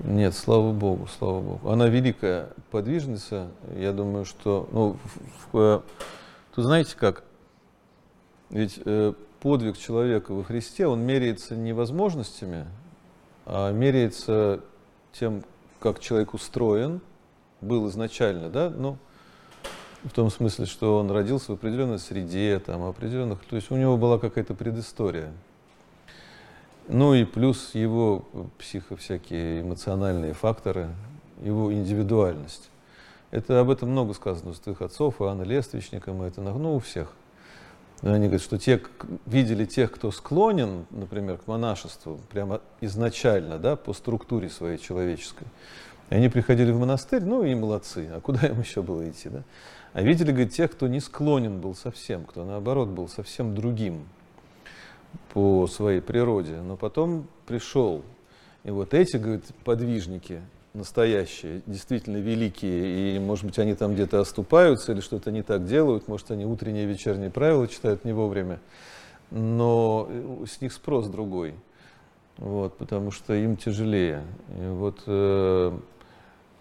Нет, слава Богу, слава Богу. Она великая подвижница. Я думаю, что, ну, в, в, тут знаете как, ведь э, подвиг человека во Христе, он меряется не возможностями, а меряется тем, как человек устроен, был изначально, да, ну, в том смысле, что он родился в определенной среде, там, определенных, то есть у него была какая-то предыстория. Ну и плюс его психо всякие эмоциональные факторы, его индивидуальность. Это об этом много сказано у святых отцов, и Анны Лествичника, мы это, ну, у всех. Они говорят, что те видели тех, кто склонен, например, к монашеству, прямо изначально, да, по структуре своей человеческой. И они приходили в монастырь, ну и молодцы, а куда им еще было идти, да? А видели, говорит, тех, кто не склонен был совсем, кто наоборот был совсем другим по своей природе, но потом пришел. И вот эти, говорит, подвижники, настоящие, действительно великие, и, может быть, они там где-то оступаются или что-то не так делают, может, они утренние и вечерние правила читают не вовремя, но с них спрос другой. вот, потому что им тяжелее. И вот э,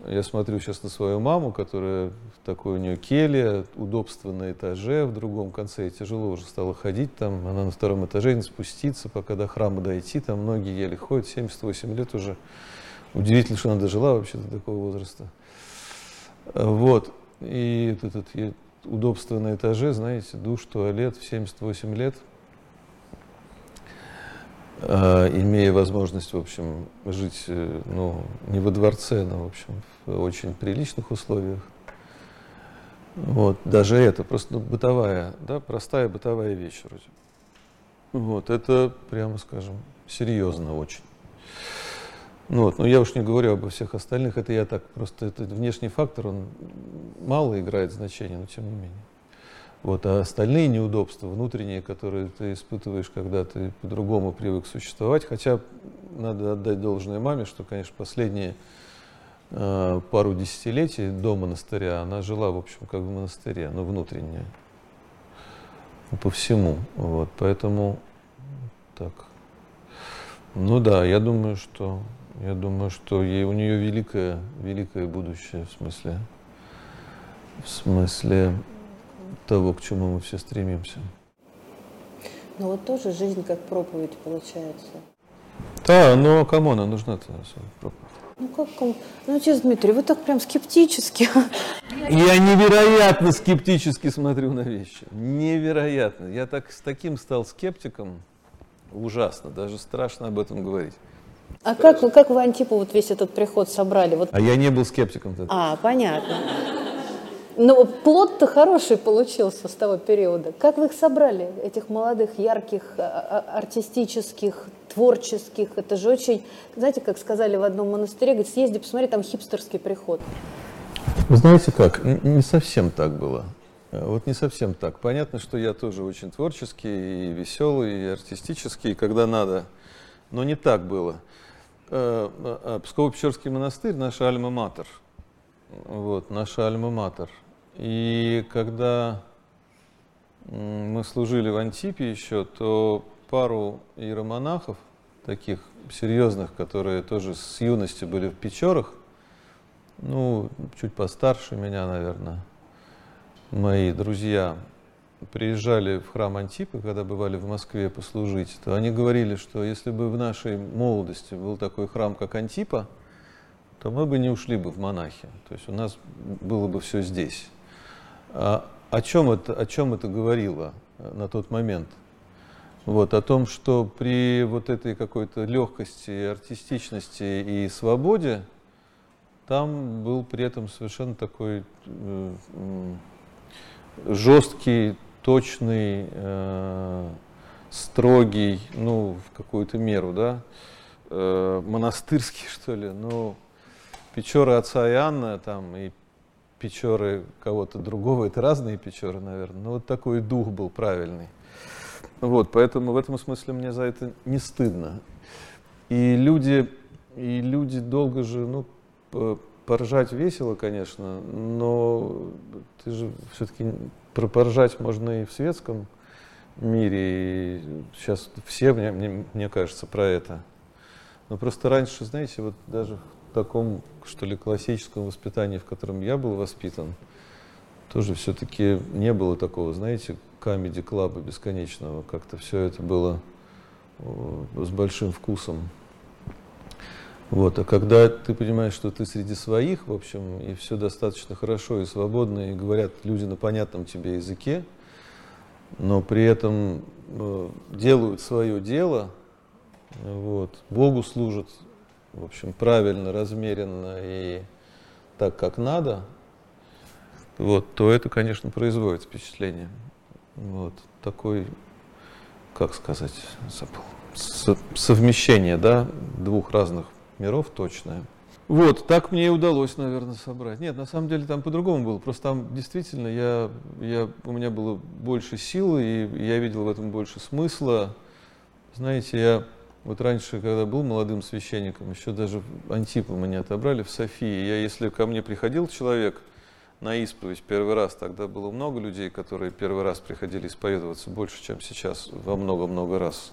я смотрю сейчас на свою маму, которая такой у нее келья, удобство на этаже, в другом конце и тяжело уже стало ходить там, она на втором этаже, не спуститься, пока до храма дойти, там многие еле ходят, 78 лет уже. Удивительно, что она дожила вообще до такого возраста. Вот, и этот, этот удобство на этаже, знаете, душ, туалет в 78 лет – а, имея возможность, в общем, жить, э, ну, не во дворце, но, в общем, в очень приличных условиях. Вот, даже это, просто ну, бытовая, да, простая бытовая вещь вроде. Вот, это, прямо скажем, серьезно очень. Ну, вот, но я уж не говорю обо всех остальных, это я так, просто этот внешний фактор, он мало играет значения, но тем не менее. Вот, а остальные неудобства, внутренние, которые ты испытываешь, когда ты по-другому привык существовать, хотя надо отдать должное маме, что, конечно, последние э, пару десятилетий до монастыря она жила, в общем, как в монастыре, но внутренняя, по всему. Вот, поэтому так. Ну да, я думаю, что я думаю, что ей, у нее великое, великое будущее в смысле, в смысле того, к чему мы все стремимся. Ну вот тоже жизнь как проповедь получается. Да, но кому она нужна-то, проповедь? Ну как кому? Ну, отец Дмитрий, вы так прям скептически. Я невероятно скептически смотрю на вещи. Невероятно. Я так с таким стал скептиком. Ужасно. Даже страшно об этом говорить. А как, как вы Антипу вот весь этот приход собрали? Вот... А я не был скептиком тогда. А, понятно. Но плод-то хороший получился с того периода. Как вы их собрали, этих молодых, ярких, а, а, артистических, творческих? Это же очень, знаете, как сказали в одном монастыре, говорит, съезди, посмотри, там хипстерский приход. Вы знаете как, не совсем так было. Вот не совсем так. Понятно, что я тоже очень творческий, и веселый, и артистический, когда надо. Но не так было. Э, э, Псково-Печорский монастырь, наша альма-матер. Вот, наша альма-матер. И когда мы служили в Антипе еще, то пару иеромонахов, таких серьезных, которые тоже с юности были в Печорах, ну, чуть постарше меня, наверное, мои друзья, приезжали в храм Антипы, когда бывали в Москве послужить, то они говорили, что если бы в нашей молодости был такой храм, как Антипа, то мы бы не ушли бы в монахи. То есть у нас было бы все здесь. А, о, чем это, о чем это говорило на тот момент? Вот, о том, что при вот этой какой-то легкости, артистичности и свободе там был при этом совершенно такой э, жесткий, точный, э, строгий, ну, в какую-то меру, да, э, монастырский, что ли, ну, Печора отца Иоанна там и Печоры кого-то другого, это разные Печоры, наверное, но вот такой дух был правильный. Вот, поэтому в этом смысле мне за это не стыдно. И люди, и люди долго же, ну, поржать весело, конечно, но ты же все-таки поржать можно и в светском мире, и сейчас все, мне, мне, мне кажется, про это. Но просто раньше, знаете, вот даже таком, что ли, классическом воспитании, в котором я был воспитан, тоже все-таки не было такого, знаете, камеди-клаба бесконечного. Как-то все это было с большим вкусом. Вот. А когда ты понимаешь, что ты среди своих, в общем, и все достаточно хорошо и свободно, и говорят люди на понятном тебе языке, но при этом э, делают свое дело, вот, Богу служат, в общем, правильно, размеренно и так, как надо, вот, то это, конечно, производит впечатление. Вот, такой, как сказать, забыл, совмещение, да, двух разных миров точное. Вот, так мне и удалось, наверное, собрать. Нет, на самом деле там по-другому было. Просто там действительно я, я, у меня было больше силы, и я видел в этом больше смысла. Знаете, я вот раньше, когда был молодым священником, еще даже Антипа меня отобрали в Софии. Я, если ко мне приходил человек на исповедь первый раз, тогда было много людей, которые первый раз приходили исповедоваться, больше, чем сейчас, во много-много раз.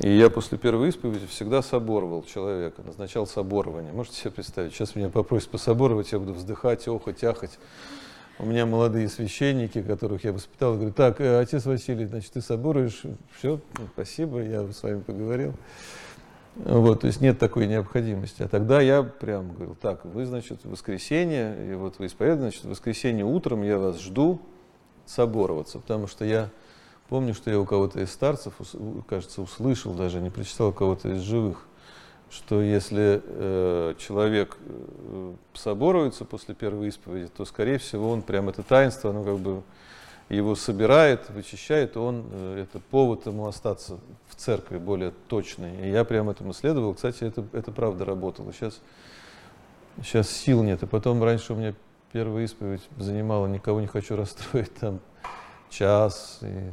И я после первой исповеди всегда соборовал человека, назначал соборование. Можете себе представить, сейчас меня попросят пособоровать, я буду вздыхать, охать, ахать. У меня молодые священники, которых я воспитал, говорят, так, э, отец Василий, значит, ты соборуешь, все, ну, спасибо, я с вами поговорил. Вот, то есть нет такой необходимости. А тогда я прям говорил, так, вы, значит, в воскресенье, и вот вы исповедуете, значит, в воскресенье утром я вас жду собороваться, потому что я помню, что я у кого-то из старцев, кажется, услышал даже, не прочитал у кого-то из живых, что если э, человек э, соборуется после первой исповеди, то, скорее всего, он прям это таинство, оно как бы его собирает, вычищает, он, э, это повод ему остаться в церкви более точный. И я прям этому следовал. Кстати, это, это правда работало. Сейчас, сейчас сил нет. И потом раньше у меня первая исповедь занимала, никого не хочу расстроить, там час. И,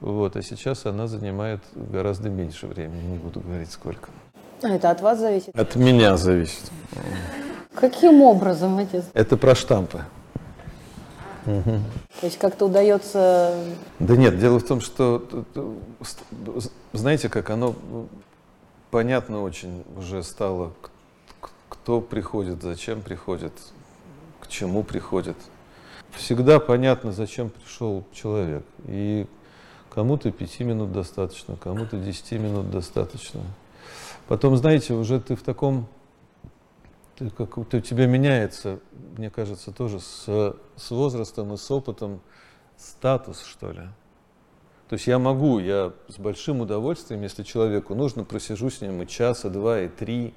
вот, а сейчас она занимает гораздо меньше времени, не буду говорить сколько. А это от вас зависит? От меня зависит. Каким образом эти? Это про штампы. Угу. То есть как-то удается... Да нет, дело в том, что, знаете, как оно понятно очень уже стало, кто приходит, зачем приходит, к чему приходит. Всегда понятно, зачем пришел человек. И кому-то пяти минут достаточно, кому-то десяти минут достаточно. Потом, знаете, уже ты в таком, ты как, ты, у тебя меняется, мне кажется, тоже с, с возрастом и с опытом статус, что ли. То есть я могу, я с большим удовольствием, если человеку нужно, просижу с ним и часа, два, и три,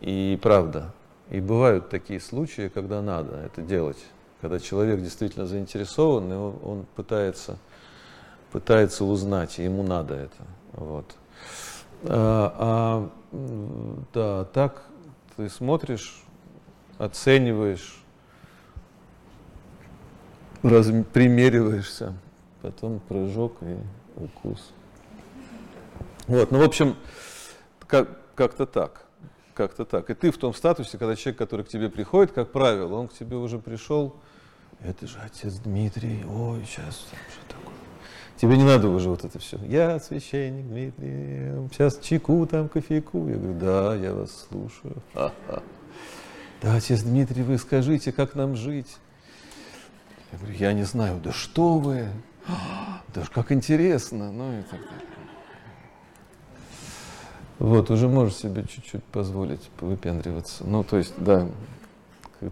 и правда. И бывают такие случаи, когда надо это делать, когда человек действительно заинтересован, и он, он пытается, пытается узнать, ему надо это. Вот. А, а да, так ты смотришь, оцениваешь, раз, примериваешься, потом прыжок и укус. Вот, ну, в общем, как, как-то так. Как-то так. И ты в том статусе, когда человек, который к тебе приходит, как правило, он к тебе уже пришел, это же отец Дмитрий, ой, сейчас что такое. Тебе не надо уже вот это все. Я священник Дмитрий, сейчас чайку там, кофейку. Я говорю, да, я вас слушаю. Ха-ха. Да, отец Дмитрий, вы скажите, как нам жить? Я говорю, я не знаю. Да что вы? Да как интересно. Ну и так далее. Вот, уже можешь себе чуть-чуть позволить выпендриваться. Ну, то есть, да,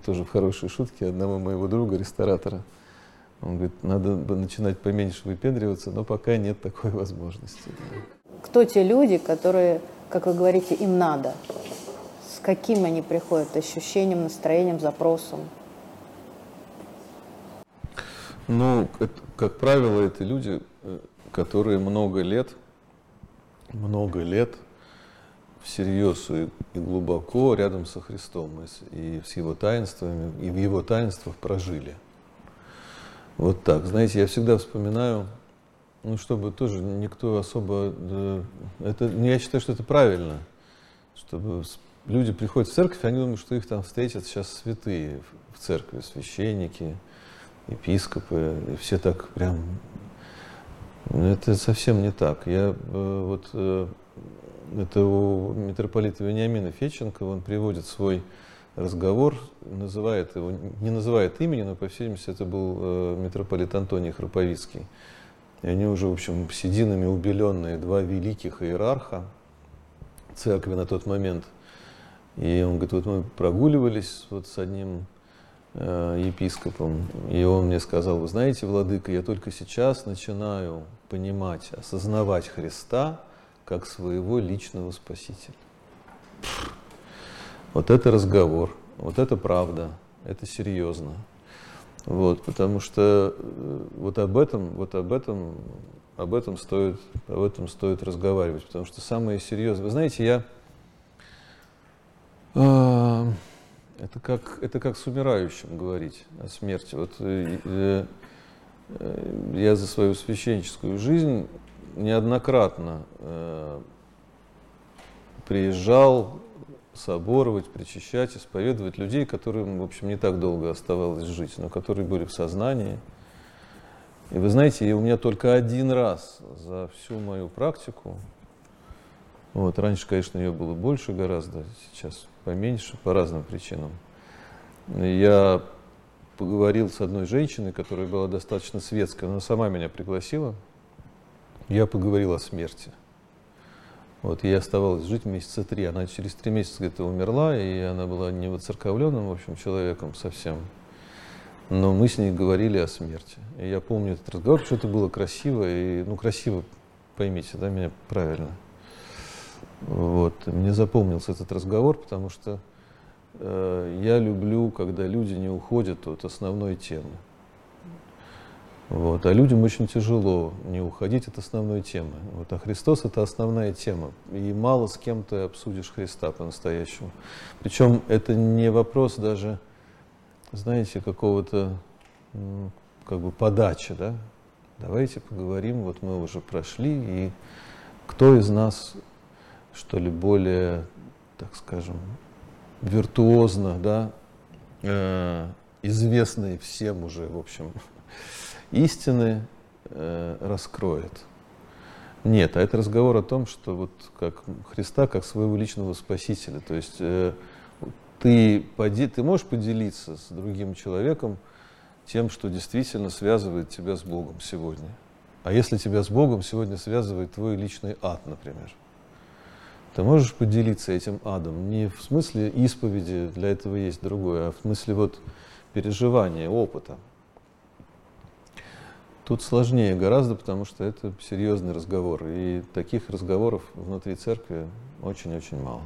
тоже в хорошей шутке одного моего друга, ресторатора, он говорит, надо начинать поменьше выпендриваться, но пока нет такой возможности. Кто те люди, которые, как вы говорите, им надо? С каким они приходят? Ощущением, настроением, запросом? Ну, как правило, это люди, э, которые много лет, много лет всерьез и, и глубоко рядом со Христом и, и с Его таинствами, и в Его таинствах прожили. Вот так. Знаете, я всегда вспоминаю, ну, чтобы тоже никто особо... Это, ну, я считаю, что это правильно, чтобы люди приходят в церковь, они думают, что их там встретят сейчас святые в церкви, священники, епископы, и все так прям... Это совсем не так. Я э, вот... Э, это у митрополита Вениамина Феченко, он приводит свой разговор, называет его, не называет имени, но, по всей видимости, это был э, митрополит Антоний Храповицкий. И они уже, в общем, сединами убеленные, два великих иерарха церкви на тот момент. И он говорит, вот мы прогуливались вот с одним э, епископом, и он мне сказал, вы знаете, владыка, я только сейчас начинаю понимать, осознавать Христа как своего личного спасителя. Вот это разговор, вот это правда, это серьезно. Вот, потому что э, вот об этом, вот об этом, об этом стоит, об этом стоит разговаривать, потому что самое серьезное. Вы знаете, я э, это как это как с умирающим говорить о смерти. Вот э, э, я за свою священническую жизнь неоднократно э, приезжал соборовать, причащать, исповедовать людей, которым, в общем, не так долго оставалось жить, но которые были в сознании. И вы знаете, у меня только один раз за всю мою практику, вот, раньше, конечно, ее было больше гораздо, сейчас поменьше, по разным причинам. Я поговорил с одной женщиной, которая была достаточно светская, она сама меня пригласила. Я поговорил о смерти. Вот, ей оставалось жить месяца три. Она через три месяца где-то умерла, и она была не воцерковленным, в общем, человеком совсем. Но мы с ней говорили о смерти. И я помню этот разговор, что это было красиво, и, ну, красиво, поймите, да, меня правильно. Вот. Мне запомнился этот разговор, потому что э, я люблю, когда люди не уходят от основной темы. Вот. А людям очень тяжело не уходить от основной темы. Вот. А Христос – это основная тема. И мало с кем ты обсудишь Христа по-настоящему. Причем это не вопрос даже, знаете, какого-то как бы подачи, да? Давайте поговорим, вот мы уже прошли, и кто из нас что ли, более, так скажем, виртуозно, да, э, известные всем уже, в общем, истины э, раскроет. Нет, а это разговор о том, что вот как Христа, как своего личного спасителя. То есть э, ты, поди, ты можешь поделиться с другим человеком тем, что действительно связывает тебя с Богом сегодня. А если тебя с Богом сегодня связывает твой личный ад, например – ты можешь поделиться этим адом не в смысле исповеди, для этого есть другое, а в смысле вот переживания, опыта. Тут сложнее гораздо, потому что это серьезный разговор. И таких разговоров внутри церкви очень-очень мало.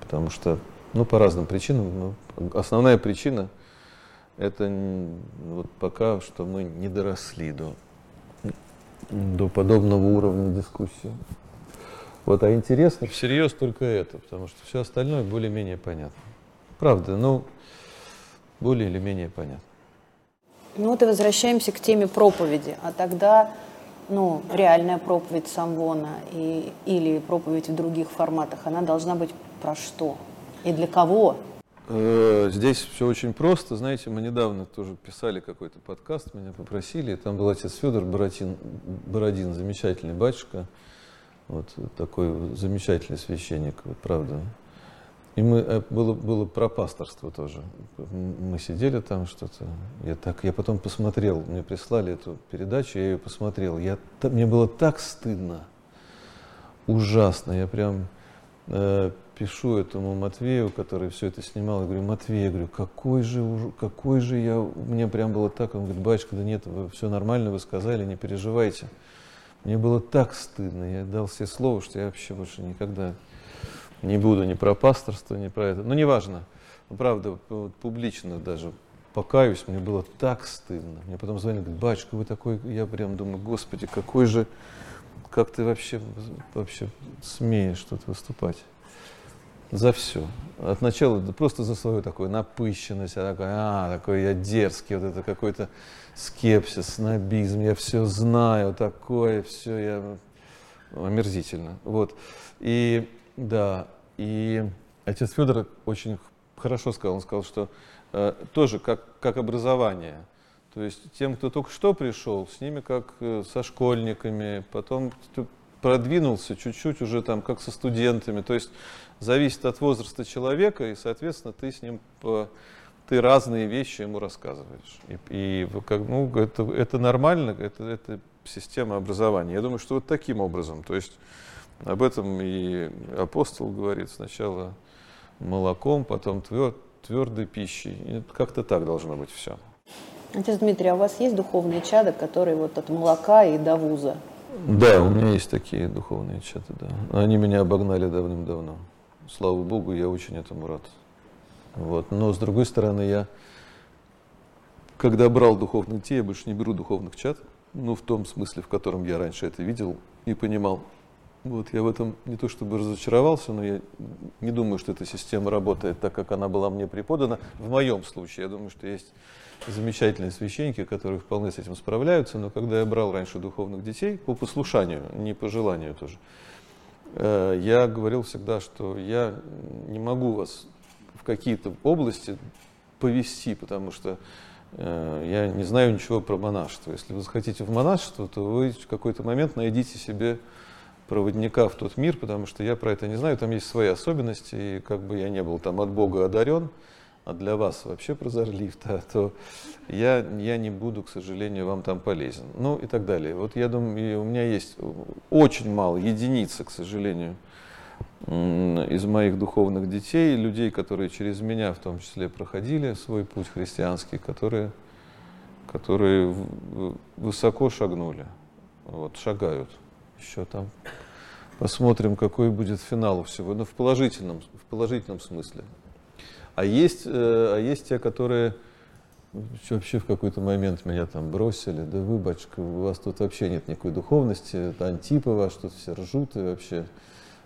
Потому что, ну, по разным причинам, но основная причина – это вот пока что мы не доросли до, до подобного уровня дискуссии. Вот, а интересно всерьез только это, потому что все остальное более-менее понятно. Правда, ну, более или менее понятно. Ну вот и возвращаемся к теме проповеди. А тогда, ну, реальная проповедь Самвона и, или проповедь в других форматах, она должна быть про что? И для кого? Э, здесь все очень просто. Знаете, мы недавно тоже писали какой-то подкаст, меня попросили, там был отец Федор Бородин, Бородин замечательный батюшка, вот такой замечательный священник, вот, правда. И мы, э, было, было про пасторство тоже. Мы сидели там что-то. Я, так, я потом посмотрел, мне прислали эту передачу, я ее посмотрел. Я, мне было так стыдно, ужасно. Я прям э, пишу этому Матвею, который все это снимал, я говорю, Матвей, я говорю, какой же, какой же я, мне прям было так, он говорит, батюшка, да нет, вы, все нормально, вы сказали, не переживайте. Мне было так стыдно, я дал себе слово, что я вообще больше никогда не буду ни про пасторство, ни про это. Но неважно, ну, правда, вот, публично даже покаюсь, мне было так стыдно. Мне потом звонят, говорят, батюшка, вы такой, я прям думаю, господи, какой же, как ты вообще, вообще смеешь тут выступать? За все. От начала просто за свою такую напыщенность, а такой, а, такой я дерзкий, вот это какой-то скепсис, снобизм, я все знаю, такое, все, я омерзительно. Вот. И да, и отец Федор очень хорошо сказал, он сказал, что э, тоже как, как образование. То есть тем, кто только что пришел, с ними как э, со школьниками, потом продвинулся чуть-чуть уже там как со студентами. То есть зависит от возраста человека, и, соответственно, ты с ним по, ты разные вещи ему рассказываешь. И, и как, ну, это, это нормально, это, это система образования. Я думаю, что вот таким образом. То есть об этом и апостол говорит сначала молоком, потом твер, твердой пищей. Как-то так должно быть все. Отец Дмитрий, а у вас есть духовные чада, которые вот от молока и до вуза? Да, у меня есть такие духовные чаты, да. Они меня обогнали давным-давно. Слава Богу, я очень этому рад. Вот. Но с другой стороны, я, когда брал духовных детей, я больше не беру духовных чат, ну, в том смысле, в котором я раньше это видел и понимал. Вот, я в этом не то чтобы разочаровался, но я не думаю, что эта система работает так, как она была мне преподана. В моем случае, я думаю, что есть замечательные священники, которые вполне с этим справляются, но когда я брал раньше духовных детей, по послушанию, не по желанию тоже, э, я говорил всегда, что я не могу вас в какие-то области повести, потому что Э, я не знаю ничего про монашество. Если вы захотите в монашество, то вы в какой-то момент найдите себе проводника в тот мир, потому что я про это не знаю, там есть свои особенности, и как бы я не был там от Бога одарен, а для вас вообще прозорлив, да, то я, я не буду, к сожалению, вам там полезен. Ну и так далее. Вот я думаю, у меня есть очень мало, единицы, к сожалению, из моих духовных детей, людей, которые через меня в том числе проходили свой путь христианский, которые, которые высоко шагнули, вот, шагают еще там. Посмотрим, какой будет финал у всего, ну, в положительном, в положительном смысле. А есть, э, а есть те, которые вообще в какой-то момент меня там бросили, да вы, батюшка, у вас тут вообще нет никакой духовности, это антипы ваш, тут все ржут и вообще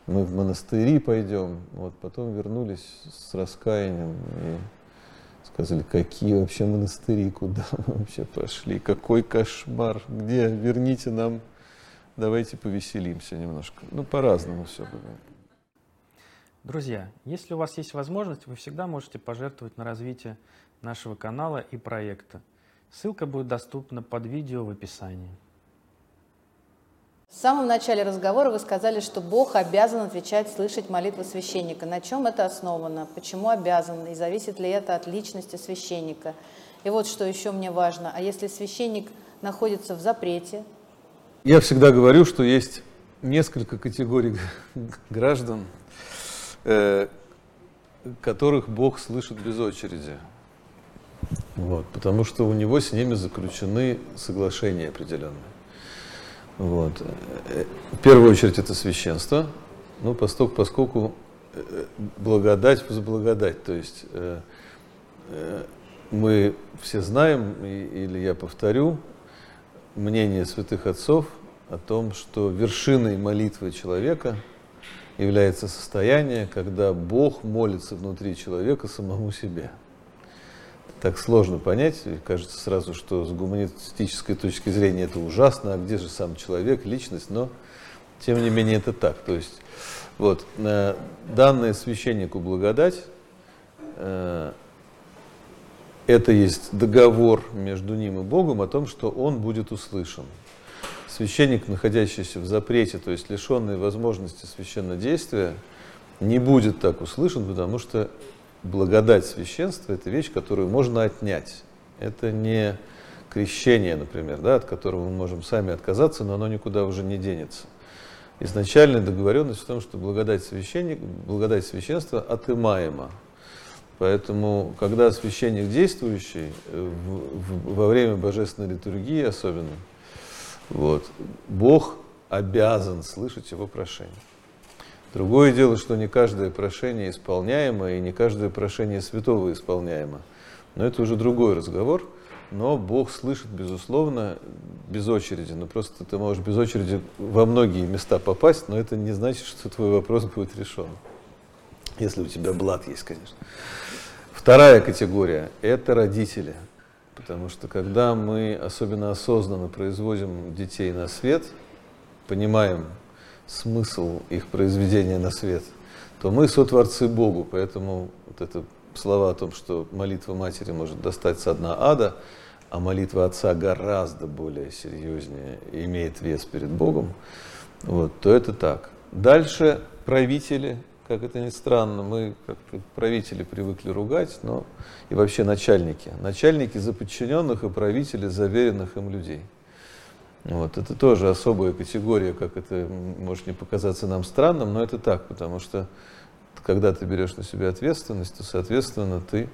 мы в монастыри пойдем. Вот потом вернулись с раскаянием и сказали, какие вообще монастыри, куда мы вообще пошли, какой кошмар, где, верните нам, давайте повеселимся немножко. Ну, по-разному все бывает. Друзья, если у вас есть возможность, вы всегда можете пожертвовать на развитие нашего канала и проекта. Ссылка будет доступна под видео в описании. В самом начале разговора вы сказали, что Бог обязан отвечать, слышать молитвы священника. На чем это основано? Почему обязан? И зависит ли это от личности священника? И вот что еще мне важно. А если священник находится в запрете? Я всегда говорю, что есть несколько категорий граждан, э, которых Бог слышит без очереди. Вот, потому что у него с ними заключены соглашения определенные. Вот. В первую очередь это священство, ну, поскольку, поскольку э, благодать за благодать, то есть э, э, мы все знаем, или я повторю, мнение святых отцов о том, что вершиной молитвы человека является состояние, когда Бог молится внутри человека самому себе так сложно понять. Кажется сразу, что с гуманистической точки зрения это ужасно, а где же сам человек, личность, но тем не менее это так. То есть вот, э, данное священнику благодать, э, это есть договор между ним и Богом о том, что он будет услышан. Священник, находящийся в запрете, то есть лишенный возможности священнодействия, не будет так услышан, потому что благодать священства – это вещь, которую можно отнять. Это не крещение, например, да, от которого мы можем сами отказаться, но оно никуда уже не денется. Изначальная договоренность в том, что благодать, священник, благодать священства отымаема. Поэтому, когда священник действующий, э, в, в, во время божественной литургии особенно, вот, Бог обязан слышать его прошение. Другое дело, что не каждое прошение исполняемо, и не каждое прошение святого исполняемо. Но это уже другой разговор. Но Бог слышит, безусловно, без очереди. Ну, просто ты можешь без очереди во многие места попасть, но это не значит, что твой вопрос будет решен. Если у тебя блат есть, конечно. Вторая категория – это родители. Потому что когда мы особенно осознанно производим детей на свет, понимаем, смысл их произведения на свет, то мы сотворцы Богу, поэтому вот это слова о том, что молитва матери может достать со дна ада, а молитва отца гораздо более серьезнее и имеет вес перед Богом, вот, то это так. Дальше правители, как это ни странно, мы как правители привыкли ругать, но и вообще начальники. Начальники за подчиненных и правители за веренных им людей – вот, это тоже особая категория, как это может не показаться нам странным, но это так, потому что когда ты берешь на себя ответственность, то, соответственно, ты,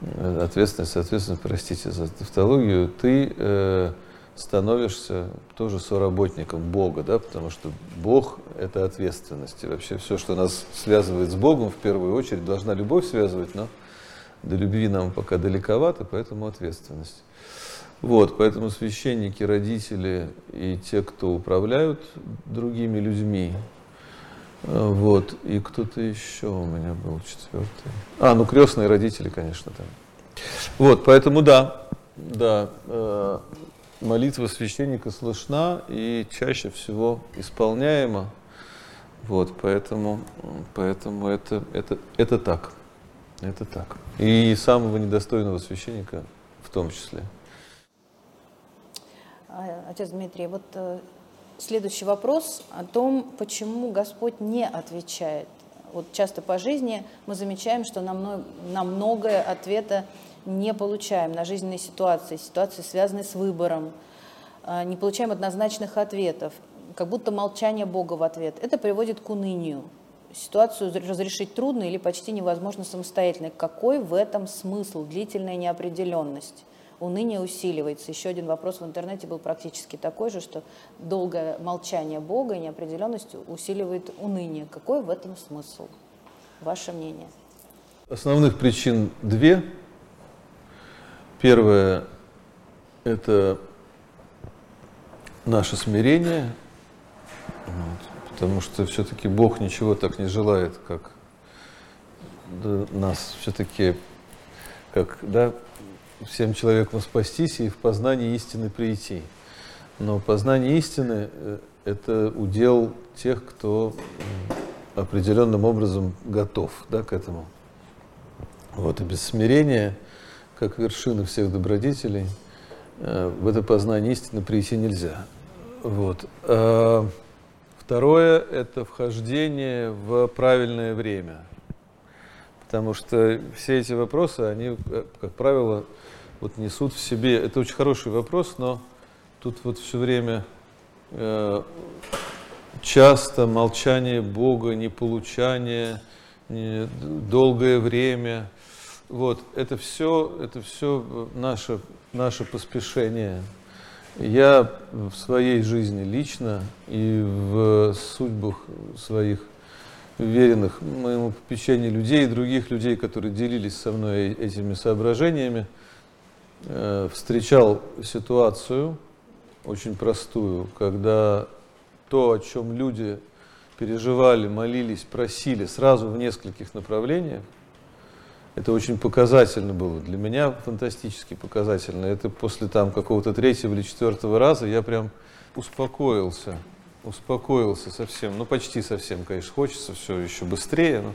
э, ответственность, соответственно, простите за тавтологию, ты э, становишься тоже соработником Бога, да, потому что Бог – это ответственность. И вообще все, что нас связывает с Богом, в первую очередь, должна любовь связывать, но до любви нам пока далековато, поэтому ответственность. Вот, поэтому священники, родители и те, кто управляют другими людьми, э, вот, и кто-то еще у меня был четвертый. А, ну крестные родители, конечно, там. Вот, поэтому да, да, э, молитва священника слышна и чаще всего исполняема. Вот, поэтому, поэтому это, это, это так. Это так. И самого недостойного священника том числе. А, отец Дмитрий, вот э, следующий вопрос о том, почему Господь не отвечает. Вот часто по жизни мы замечаем, что на, мно, на многое ответа не получаем, на жизненные ситуации, ситуации, связанные с выбором, а, не получаем однозначных ответов, как будто молчание Бога в ответ. Это приводит к унынию. Ситуацию разрешить трудно или почти невозможно самостоятельно. Какой в этом смысл? Длительная неопределенность уныние усиливается. Еще один вопрос в интернете был практически такой же, что долгое молчание Бога и неопределенность усиливает уныние. Какой в этом смысл? Ваше мнение? Основных причин две. Первое – это наше смирение, вот, потому что все-таки Бог ничего так не желает, как нас все-таки, как да, всем человеком спастись и в познании истины прийти. Но познание истины э, – это удел тех, кто определенным образом готов да, к этому. Вот, и без смирения, как вершины всех добродетелей, э, в это познание истины прийти нельзя. Вот. А второе – это вхождение в правильное время. Потому что все эти вопросы, они, э, как правило, вот несут в себе, это очень хороший вопрос, но тут вот все время э, часто молчание Бога, неполучание, не, долгое время, вот, это все, это все наше, наше поспешение. Я в своей жизни лично и в судьбах своих веренных моему попечению людей и других людей, которые делились со мной этими соображениями, Э, встречал ситуацию очень простую, когда то, о чем люди переживали, молились, просили сразу в нескольких направлениях, это очень показательно было. Для меня фантастически показательно. Это после там какого-то третьего или четвертого раза я прям успокоился. Успокоился совсем. Ну, почти совсем, конечно. Хочется все еще быстрее. Но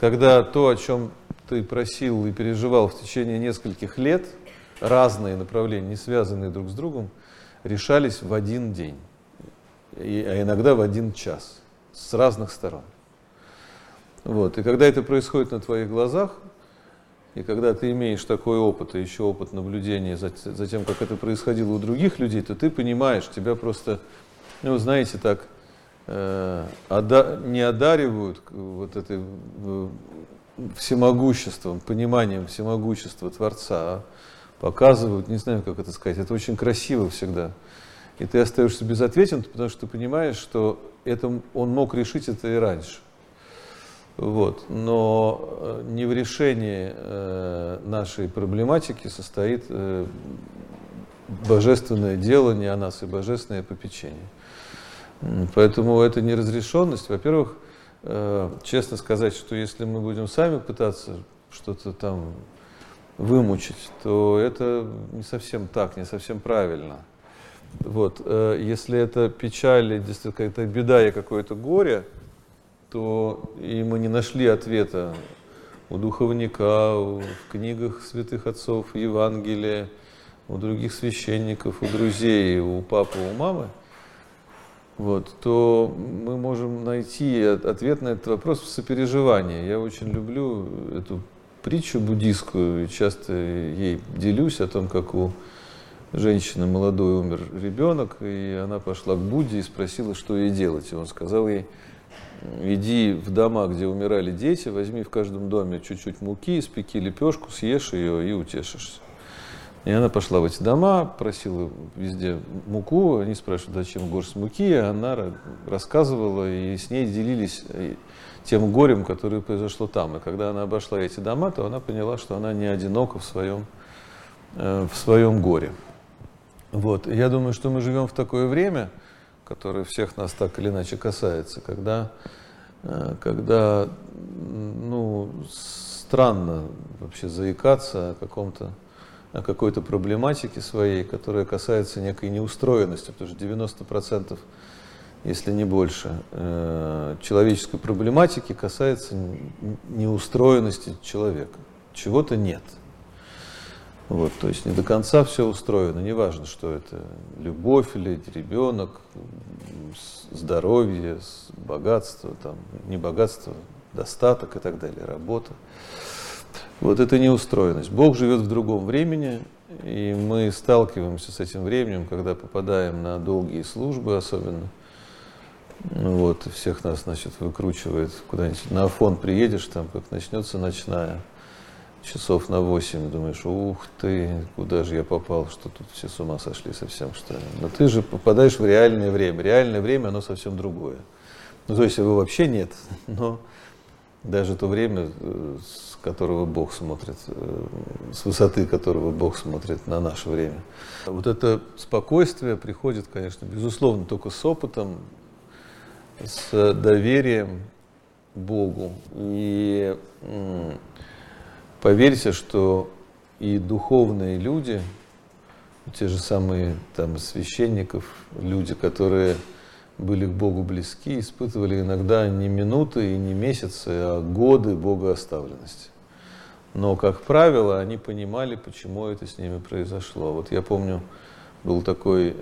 когда то, о чем ты просил и переживал в течение нескольких лет – разные направления, не связанные друг с другом, решались в один день, и, а иногда в один час, с разных сторон. Вот. И когда это происходит на твоих глазах, и когда ты имеешь такой опыт, и еще опыт наблюдения за, за тем, как это происходило у других людей, то ты понимаешь, тебя просто, ну, знаете, так э, ода, не одаривают вот этой э, всемогуществом, пониманием всемогущества Творца, а показывают, не знаю, как это сказать, это очень красиво всегда. И ты остаешься безответен, потому что ты понимаешь, что это, он мог решить это и раньше. Вот. Но э, не в решении э, нашей проблематики состоит э, божественное дело не о нас и божественное попечение. Поэтому это неразрешенность. Во-первых, честно сказать, что если мы будем сами пытаться что-то там вымучить, то это не совсем так, не совсем правильно. Вот. Если это печаль, действительно какая-то беда и какое-то горе, то и мы не нашли ответа у духовника, в книгах святых отцов, Евангелия, у других священников, у друзей, у папы, у мамы, вот, то мы можем найти ответ на этот вопрос в сопереживании. Я очень люблю эту притчу буддийскую, часто ей делюсь о том, как у женщины молодой умер ребенок, и она пошла к Будде и спросила, что ей делать. И он сказал ей, иди в дома, где умирали дети, возьми в каждом доме чуть-чуть муки, испеки лепешку, съешь ее и утешишься. И она пошла в эти дома, просила везде муку, они спрашивают, зачем горсть муки, она рассказывала, и с ней делились тем горем, которое произошло там. И когда она обошла эти дома, то она поняла, что она не одинока в своем, э, в своем горе. Вот. Я думаю, что мы живем в такое время, которое всех нас так или иначе касается, когда, э, когда ну, странно вообще заикаться о каком-то о какой-то проблематике своей, которая касается некой неустроенности, потому что 90% если не больше, э, человеческой проблематики касается неустроенности человека. Чего-то нет. Вот, то есть не до конца все устроено, неважно, что это любовь или ребенок, здоровье, богатство, там, не богатство, достаток и так далее, работа. Вот это неустроенность. Бог живет в другом времени, и мы сталкиваемся с этим временем, когда попадаем на долгие службы особенно. Вот, всех нас, значит, выкручивает куда-нибудь. На Афон приедешь, там, как начнется ночная, часов на 8, думаешь, ух ты, куда же я попал, что тут все с ума сошли совсем, что ли. Но ты же попадаешь в реальное время. Реальное время, оно совсем другое. Ну, то есть его вообще нет, но даже то время, э, с которого Бог смотрит, э, с высоты которого Бог смотрит на наше время. Вот это спокойствие приходит, конечно, безусловно, только с опытом, с доверием Богу. И поверьте, что и духовные люди, те же самые там священников, люди, которые были к Богу близки, испытывали иногда не минуты и не месяцы, а годы богооставленности. Но, как правило, они понимали, почему это с ними произошло. Вот я помню, был такой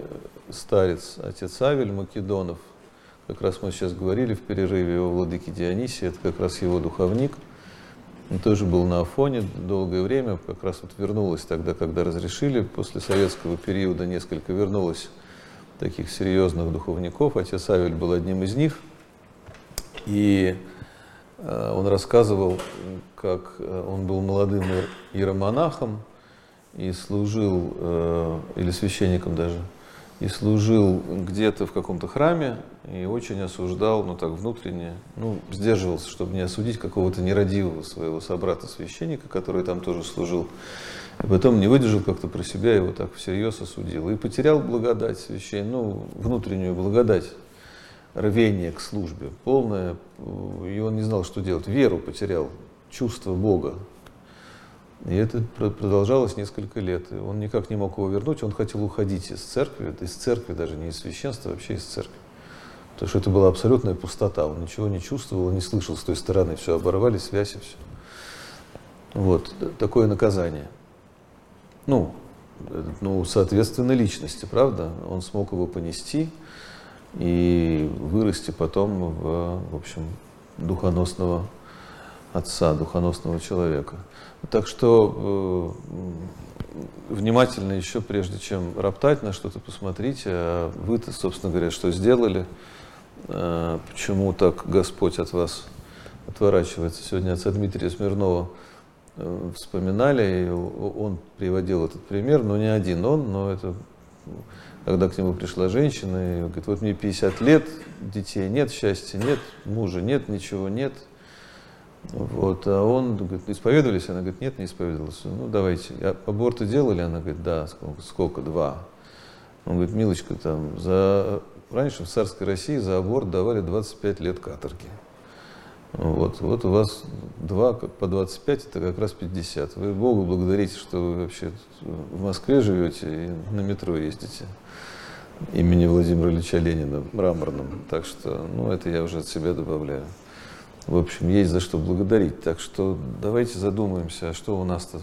старец, отец Авель Македонов, как раз мы сейчас говорили в перерыве о владыке Дионисии, это как раз его духовник. Он тоже был на Афоне долгое время, как раз вот вернулась тогда, когда разрешили, после советского периода несколько вернулось таких серьезных духовников. Отец Авель был одним из них. И э, он рассказывал, как э, он был молодым иеромонахом и служил, э, или священником даже, и служил где-то в каком-то храме и очень осуждал, ну так внутренне, ну сдерживался, чтобы не осудить какого-то нерадивого своего собрата-священника, который там тоже служил. И потом не выдержал как-то про себя, его так всерьез осудил. И потерял благодать священ, ну, внутреннюю благодать, рвение к службе, полное, и он не знал, что делать. Веру потерял, чувство Бога. И это продолжалось несколько лет. И он никак не мог его вернуть, он хотел уходить из церкви, из церкви даже не из священства, а вообще из церкви. Потому что это была абсолютная пустота, он ничего не чувствовал, не слышал с той стороны, все оборвали, связь и все. Вот, такое наказание – ну, ну, соответственно, личности, правда? Он смог его понести и вырасти потом в, в общем, духоносного отца, духоносного человека. Так что э, внимательно еще, прежде чем роптать на что-то, посмотрите, а вы-то, собственно говоря, что сделали, э, почему так Господь от вас отворачивается. Сегодня отца Дмитрия Смирнова Э, вспоминали, он приводил этот пример, но не один он, но это когда к нему пришла женщина и говорит, вот мне 50 лет, детей нет, счастья нет, мужа нет, ничего нет. Вот, а он говорит, исповедовались? Она говорит, нет, не исповедовалась. Ну, давайте. А аборты делали? Она говорит, да. Сколько? Сколько? Два. Он говорит, милочка, там, за... раньше в царской России за аборт давали 25 лет каторги. Вот, вот у вас два по 25, это как раз 50. Вы Богу благодарите, что вы вообще в Москве живете и на метро ездите имени Владимира Ильича Ленина, мраморном. Так что, ну, это я уже от себя добавляю. В общем, есть за что благодарить. Так что давайте задумаемся, а что у нас-то.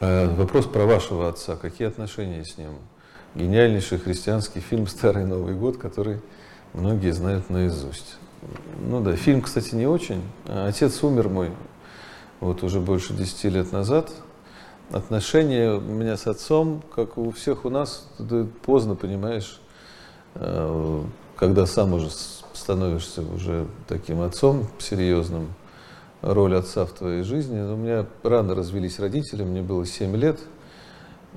А вопрос про вашего отца. Какие отношения с ним? Гениальнейший христианский фильм «Старый Новый год», который многие знают наизусть. Ну да, фильм, кстати, не очень. Отец умер мой вот уже больше 10 лет назад. Отношения у меня с отцом, как у всех у нас, поздно понимаешь, э, когда сам уже становишься уже таким отцом серьезным, роль отца в твоей жизни. У меня рано развелись родители, мне было 7 лет –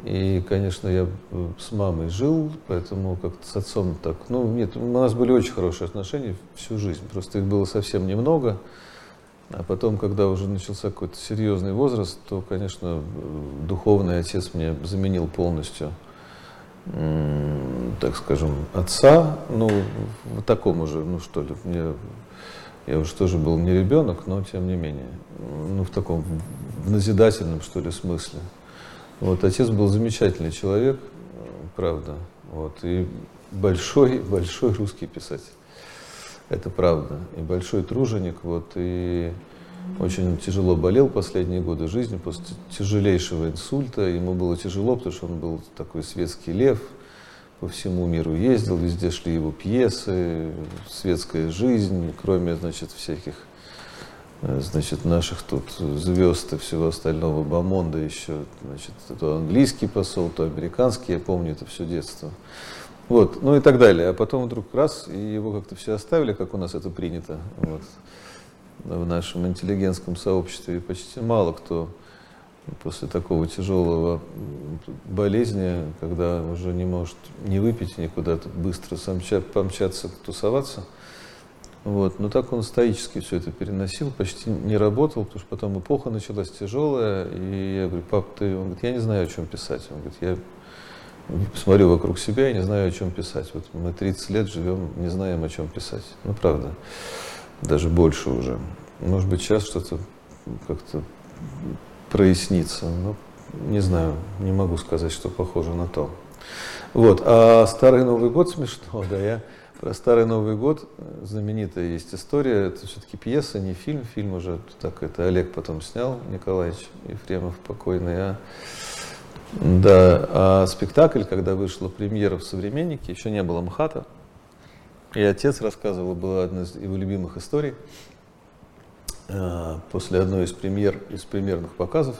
и, конечно, я э, с мамой жил, поэтому как-то с отцом так... Ну, нет, у нас были очень хорошие отношения всю жизнь, просто их было совсем немного. А потом, когда уже начался какой-то серьезный возраст, то, конечно, э, духовный отец мне заменил полностью, так скажем, отца. Ну, в таком уже, ну что ли, мне, я уже тоже был не ребенок, но тем не менее, ну, в таком в назидательном, что ли, смысле. Вот, отец был замечательный человек, правда. Вот, и большой, большой русский писатель. Это правда. И большой труженик. Вот, и очень тяжело болел последние годы жизни после тяжелейшего инсульта. Ему было тяжело, потому что он был такой светский лев, по всему миру ездил, везде шли его пьесы, светская жизнь, кроме, значит, всяких, э, значит, наших тут звезд и всего остального, Бамонда еще, значит, то английский посол, то американский, я помню это все детство. Вот, ну и так далее. А потом вдруг раз, и его как-то все оставили, как у нас это принято. Вот в нашем интеллигентском сообществе. Почти мало кто после такого тяжелого болезни, когда уже не может не выпить, никуда быстро помчаться, тусоваться. Вот. Но так он стоически все это переносил, почти не работал, потому что потом эпоха началась тяжелая. И я говорю, пап, ты, он говорит, я не знаю, о чем писать. Он говорит, я смотрю вокруг себя и не знаю, о чем писать. Вот мы 30 лет живем, не знаем, о чем писать. Ну, правда даже больше уже. Может быть, сейчас что-то как-то прояснится. Но не знаю, не могу сказать, что похоже на то. Вот. А Старый Новый год смешно, да, я про Старый Новый год знаменитая есть история. Это все-таки пьеса, не фильм. Фильм уже так это Олег потом снял, Николаевич Ефремов покойный. А, да, а спектакль, когда вышла премьера в «Современнике», еще не было МХАТа, и отец рассказывал, была одна из его любимых историй. А, после одной из премьер, из премьерных показов,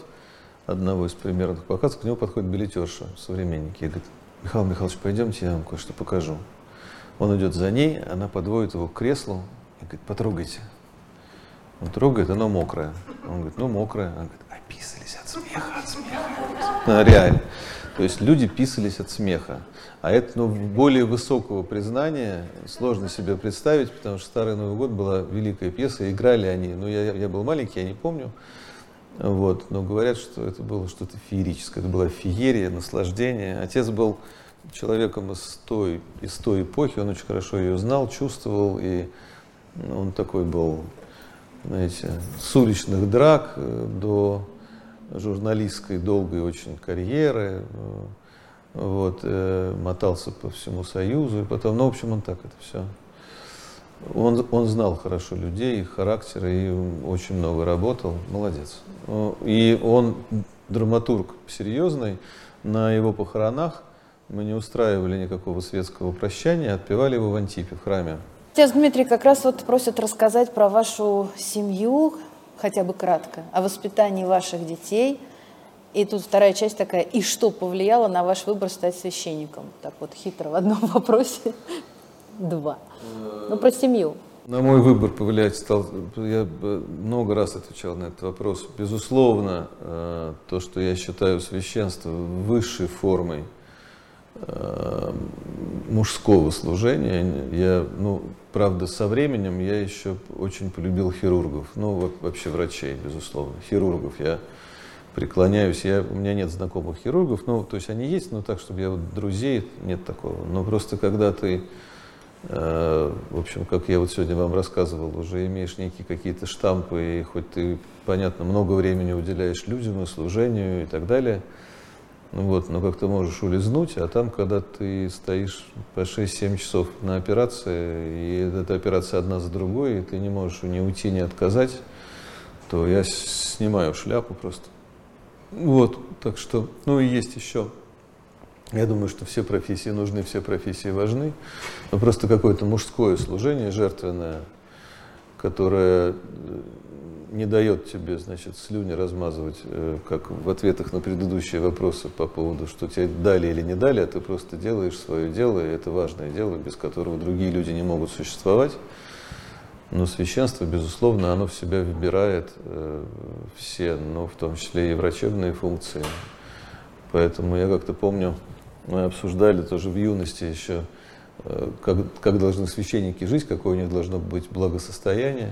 одного из премьерных показов, к нему подходит билетерша, современники, и говорит, Михаил Михайлович, пойдемте, я вам кое-что покажу. Он идет за ней, она подводит его к креслу и говорит, потрогайте. Он трогает, оно мокрое. Он говорит, ну мокрое. Она говорит, описались от смеха, от смеха. Ну, реально. То есть люди писались от смеха. А это ну, более высокого признания сложно себе представить, потому что «Старый Новый год» была великая пьеса, играли они, ну я, я был маленький, я не помню, вот, но говорят, что это было что-то феерическое, это была феерия, наслаждение. Отец был человеком из той, из той эпохи, он очень хорошо ее знал, чувствовал, и он такой был, знаете, с уличных драк э, до журналистской долгой очень карьеры, э, вот, э, мотался по всему Союзу, и потом, ну, в общем, он так это все. Он, он знал хорошо людей, их характеры, и очень много работал, молодец. И он драматург серьезный, на его похоронах мы не устраивали никакого светского прощания, отпевали его в Антипе, в храме. Отец Дмитрий как раз вот просит рассказать про вашу семью, хотя бы кратко, о воспитании ваших детей – и тут вторая часть такая, и что повлияло на ваш выбор стать священником? Так вот хитро в одном вопросе. Два. Ну, про семью. На мой выбор повлиять стал, я много раз отвечал на этот вопрос. Безусловно, э, то, что я считаю священство высшей формой э, мужского служения, я, ну, правда, со временем я еще очень полюбил хирургов, ну, вообще врачей, безусловно, хирургов. Я преклоняюсь. Я, у меня нет знакомых хирургов, ну, то есть они есть, но так, чтобы я вот друзей, нет такого. Но просто когда ты, э, в общем, как я вот сегодня вам рассказывал, уже имеешь некие какие-то штампы, и хоть ты, понятно, много времени уделяешь людям и служению и так далее, ну вот, но как ты можешь улизнуть, а там, когда ты стоишь по 6-7 часов на операции, и эта операция одна за другой, и ты не можешь ни уйти, ни отказать, то я снимаю шляпу просто. Вот, так что, ну и есть еще. Я думаю, что все профессии нужны, все профессии важны. Но просто какое-то мужское служение жертвенное, которое э, не дает тебе, значит, слюни размазывать, э, как в ответах на предыдущие вопросы по поводу, что тебе дали или не дали, а ты просто делаешь свое дело, и это важное дело, без которого другие люди не могут существовать. Но священство, безусловно, оно в себя выбирает э, все, ну, в том числе и врачебные функции. Поэтому я как-то помню, мы обсуждали тоже в юности еще, э, как, как должны священники жить, какое у них должно быть благосостояние.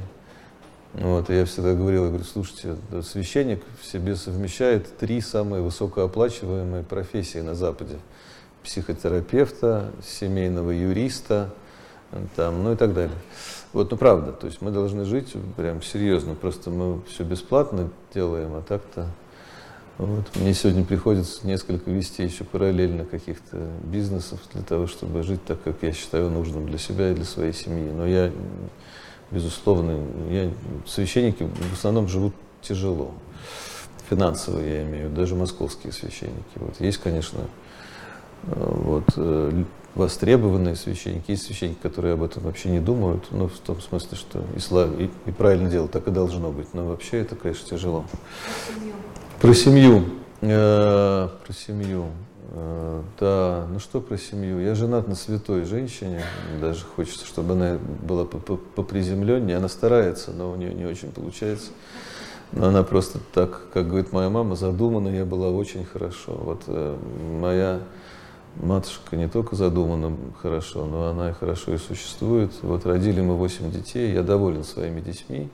Вот, и я всегда говорил, я говорю, слушайте, священник в себе совмещает три самые высокооплачиваемые профессии на Западе. Психотерапевта, семейного юриста, там, ну и так далее. Вот, ну правда, то есть мы должны жить прям серьезно, просто мы все бесплатно делаем, а так-то вот. Мне сегодня приходится несколько вести еще параллельно каких-то бизнесов для того, чтобы жить так, как я считаю нужным для себя и для своей семьи. Но я безусловно, я, священники в основном живут тяжело. Финансово я имею, даже московские священники. Вот есть, конечно, э, вот, э, востребованные священники, есть священники, которые об этом вообще не думают, ну, в том смысле, что и, слав, и, и правильно делать, так и должно быть. Но вообще это, конечно, тяжело. Про семью. Э, про семью. Э, да, ну что про семью? Я женат на святой женщине, даже хочется, чтобы она была поприземленнее. Она старается, но у нее не очень получается. Но она просто так, как говорит моя мама, задумана я была очень хорошо. Вот э, моя матушка не только задумана хорошо, но она и хорошо и существует. Вот родили мы восемь детей, я доволен своими детьми.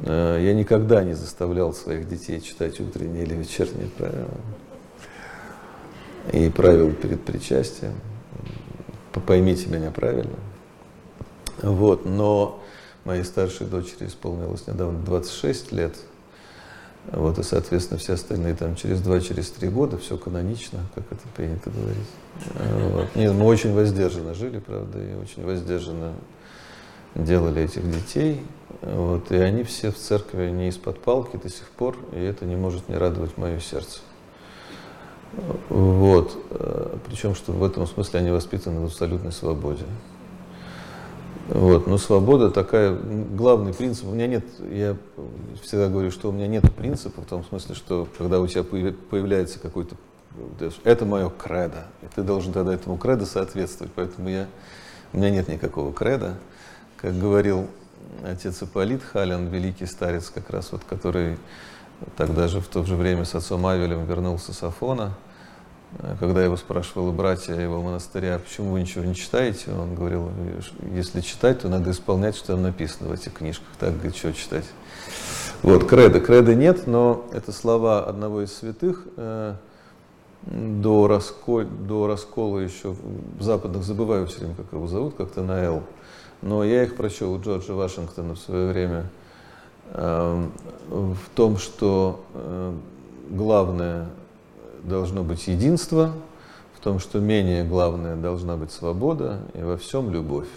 Э, я никогда не заставлял своих детей читать утренние или вечерние правила и правила перед причастием. Поймите меня правильно. Вот, но моей старшей дочери исполнилось недавно 26 лет. Вот, и, соответственно, все остальные там через два, через три года, все канонично, как это принято говорить. Вот. Нет, мы очень воздержанно жили, правда, и очень воздержанно делали этих детей. Вот, и они все в церкви не из-под палки до сих пор, и это не может не радовать мое сердце. Вот. Причем, что в этом смысле они воспитаны в абсолютной свободе. Вот. Но свобода такая, главный принцип, у меня нет, я всегда говорю, что у меня нет принципа в том смысле, что когда у тебя появляется какой-то, это мое кредо, и ты должен тогда этому кредо соответствовать, поэтому я, у меня нет никакого креда. Как говорил отец Ипполит Халин, великий старец, как раз вот, который тогда же в то же время с отцом Авелем вернулся с Афона, когда его спрашивали братья его монастыря, почему вы ничего не читаете, он говорил, если читать, то надо исполнять, что там написано в этих книжках. Так, говорит, что читать. Вот, кредо. Кредо нет, но это слова одного из святых, э, до, раскол, до раскола еще в западных, забываю все время, как его зовут, как-то на «Л», но я их прочел у Джорджа Вашингтона в свое время э, в том, что э, главное должно быть единство, в том, что менее главное должна быть свобода и во всем любовь.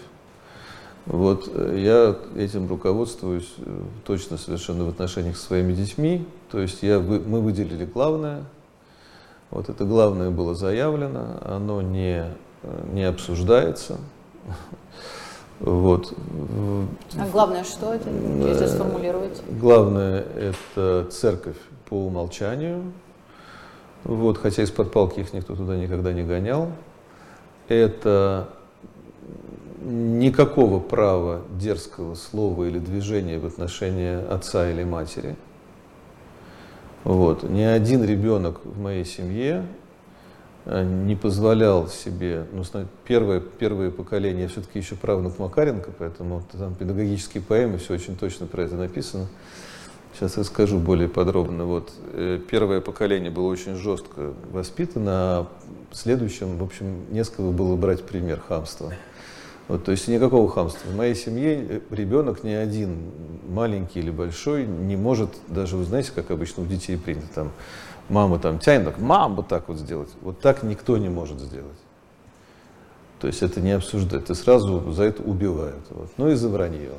Вот э, я этим руководствуюсь точно совершенно в отношениях со своими детьми. То есть я, мы выделили главное. Вот это главное было заявлено, оно не, не обсуждается. Вот. А главное, что это, если сформулировать? Главное – это церковь по умолчанию. Вот, хотя из-под палки их никто туда никогда не гонял. Это никакого права дерзкого слова или движения в отношении отца или матери. Вот. Ни один ребенок в моей семье Э, не позволял себе, ну, первое, первое поколение, я все-таки еще правнук Макаренко, поэтому там педагогические поэмы, все очень точно про это написано. Сейчас расскажу более подробно. Вот, э, первое поколение было очень жестко воспитано, а в следующем, в общем, несколько было брать пример хамства. Вот, то есть никакого хамства. В моей семье э, ребенок ни один, маленький или большой, не может, даже вы знаете, как обычно у детей принято, там, мама там тянет, мам, вот так вот сделать. Вот так никто не может сделать. То есть это не обсуждать, ты сразу за это убивают. Вот. Ну и за вранье.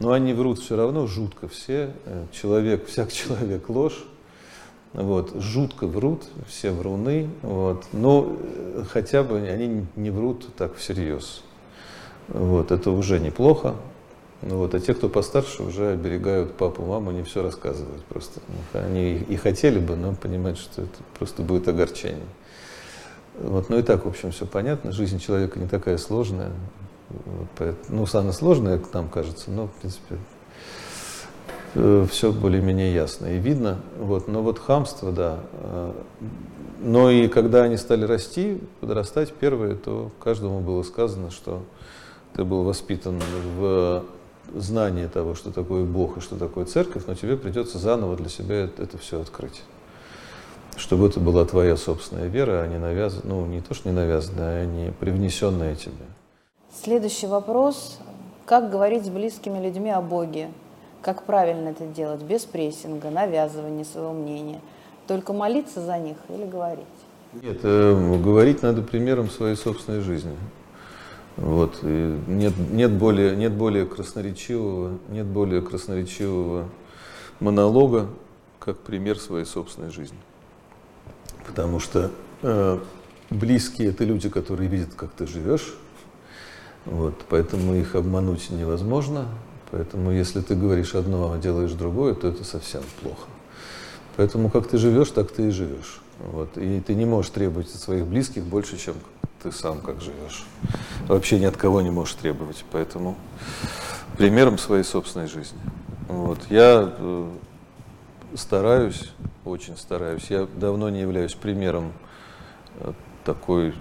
Но они врут все равно жутко все. Э, человек, всяк человек ложь. Вот, жутко врут, все вруны. Вот. Но э, хотя бы они не врут так всерьез. Вот, это уже неплохо. Ну вот, а те, кто постарше, уже оберегают папу, маму, не все рассказывают просто. Они и хотели бы, но понимают, что это просто будет огорчение. Вот, ну и так, в общем, все понятно. Жизнь человека не такая сложная. Ну, самое сложное, нам кажется, но, в принципе, э, все более-менее ясно и видно. Вот, но вот хамство, да. Э, но и когда они стали расти, подрастать первые, то каждому было сказано, что ты был воспитан в знание того, что такое Бог и что такое церковь, но тебе придется заново для себя это все открыть. Чтобы это была твоя собственная вера, а не навязанная, ну не то, что не навязанная, а не привнесенная тебе. Следующий вопрос. Как говорить с близкими людьми о Боге? Как правильно это делать? Без прессинга, навязывания своего мнения. Только молиться за них или говорить? Нет, э, говорить надо примером своей собственной жизни. Вот. Нет, нет, более, нет, более красноречивого, нет более красноречивого монолога, как пример своей собственной жизни. Потому что э, близкие это люди, которые видят, как ты живешь. Вот, поэтому их обмануть невозможно. Поэтому если ты говоришь одно, а делаешь другое, то это совсем плохо. Поэтому как ты живешь, так ты и живешь. Вот. И ты не можешь требовать от своих близких больше, чем ты сам как живешь. Вообще ни от кого не можешь требовать. Поэтому примером своей собственной жизни. Вот. Я э, стараюсь, очень стараюсь. Я давно не являюсь примером э, такой,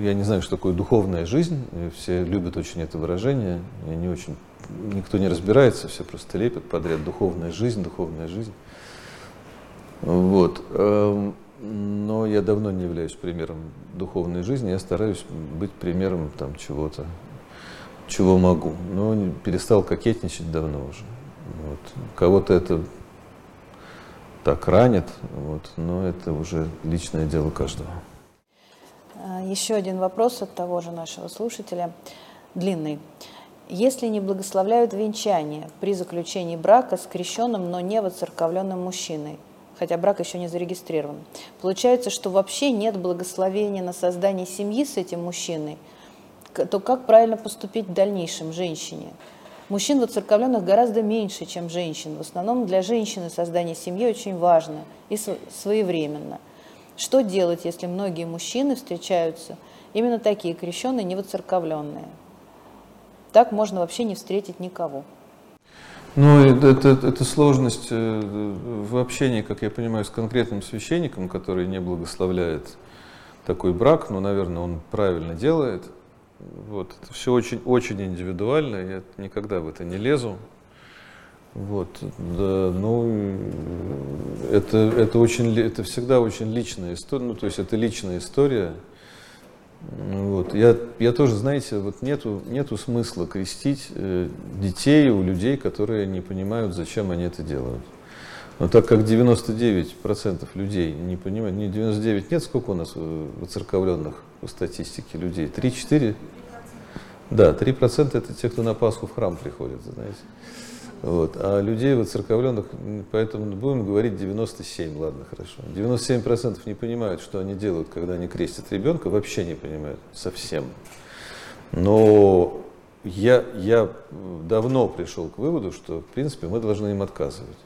я не знаю, что такое духовная жизнь. Все любят очень это выражение. Я не очень, никто не разбирается, все просто лепят подряд. Духовная жизнь, духовная жизнь. Вот. Эм, но я давно не являюсь примером духовной жизни, я стараюсь быть примером там чего-то, чего могу. Но перестал кокетничать давно уже. Вот. Кого-то это так ранит, вот, но это уже личное дело каждого. А, еще один вопрос от того же нашего слушателя, длинный. Если не благословляют венчание при заключении брака с крещенным, но не воцерковленным мужчиной, хотя брак еще не зарегистрирован. Получается, что вообще нет благословения на создание семьи с этим мужчиной, то как правильно поступить в дальнейшем женщине? Мужчин воцерковленных гораздо меньше, чем женщин. В основном для женщины создание семьи очень важно и своевременно. Что делать, если многие мужчины встречаются именно такие крещенные, не воцерковленные? Так можно вообще не встретить никого. Ну, это, это сложность э, в общении, как я понимаю, с конкретным священником, который не благословляет такой брак, но, наверное, он правильно делает. Вот. Это все очень, очень индивидуально, я никогда в это не лезу. Вот, да, ну, это, это, очень, это всегда очень личная история, ну, то есть это личная история, вот. Я, я тоже, знаете, вот нету, нету смысла крестить э, детей у людей, которые не понимают, зачем они это делают. Но так как 99% людей не понимают, не 99, нет, сколько у нас выцерковленных по статистике людей? 3-4? Да, 3% это те, кто на Пасху в храм приходит, знаете. Вот. А людей воцерковленных, поэтому будем говорить 97, ладно, хорошо. 97% не понимают, что они делают, когда они крестят ребенка, вообще не понимают, совсем. Но я, я давно пришел к выводу, что, в принципе, мы должны им отказывать.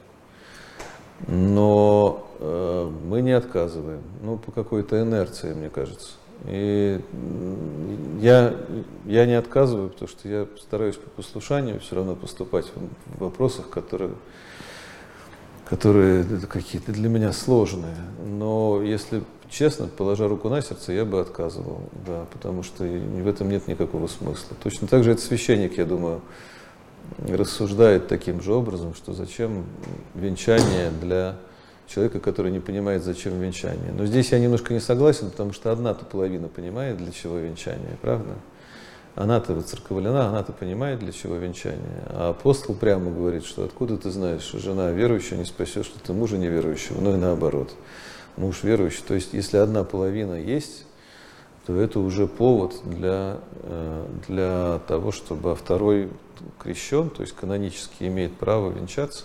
Но э, мы не отказываем, ну, по какой-то инерции, мне кажется. И я, я не отказываю, потому что я стараюсь по послушанию все равно поступать в вопросах, которые, которые какие-то для меня сложные. Но если честно, положа руку на сердце, я бы отказывал, да, потому что в этом нет никакого смысла. Точно так же этот священник, я думаю, рассуждает таким же образом, что зачем венчание для человека, который не понимает, зачем венчание. Но здесь я немножко не согласен, потому что одна-то половина понимает, для чего венчание, правда? Она-то выцерковлена, она-то понимает, для чего венчание. А апостол прямо говорит, что откуда ты знаешь, что жена верующая не спасешь, что ты мужа неверующего, ну и наоборот. Муж верующий. То есть, если одна половина есть, то это уже повод для, э, для того, чтобы второй крещен, то есть канонически имеет право венчаться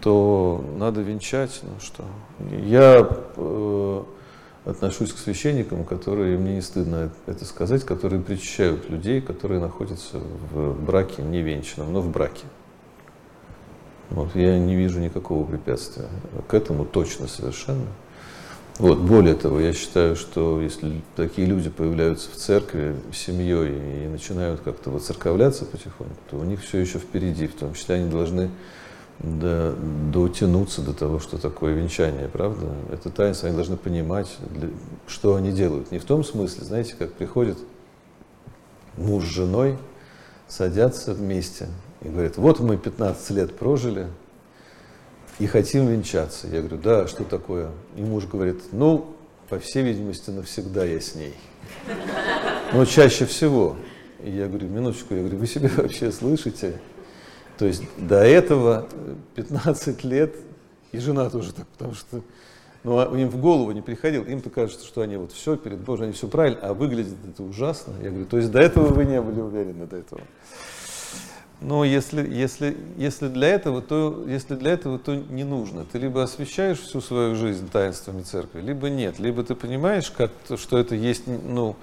то надо венчать. Ну что, я э, отношусь к священникам, которые, мне не стыдно это сказать, которые причащают людей, которые находятся в браке невенчанном, но в браке. Вот, я не вижу никакого препятствия к этому точно совершенно. Вот, более того, я считаю, что если такие люди появляются в церкви семьей и начинают как-то воцерковляться потихоньку, то у них все еще впереди, в том числе они должны до, дотянуться до того, что такое венчание, правда? Это таинство, они должны понимать, для, что они делают. Не в том смысле, знаете, как приходит муж с женой, садятся вместе и говорят, вот мы 15 лет прожили и хотим венчаться. Я говорю, да, что такое? И муж говорит, ну, по всей видимости, навсегда я с ней. Но чаще всего. Я говорю, минуточку, я говорю, вы себя вообще слышите? То есть до этого 15 лет, и жена тоже так, потому что Но а им в голову не приходило, им-то кажется, что они вот все перед Божьим, они все правильно, а выглядит это ужасно. Я говорю, то есть до этого вы не были уверены, до этого. Но если, если, если, для этого, то, если для этого, то не нужно. Ты либо освещаешь всю свою жизнь таинствами церкви, либо нет. Либо ты понимаешь, как, что это есть, ну,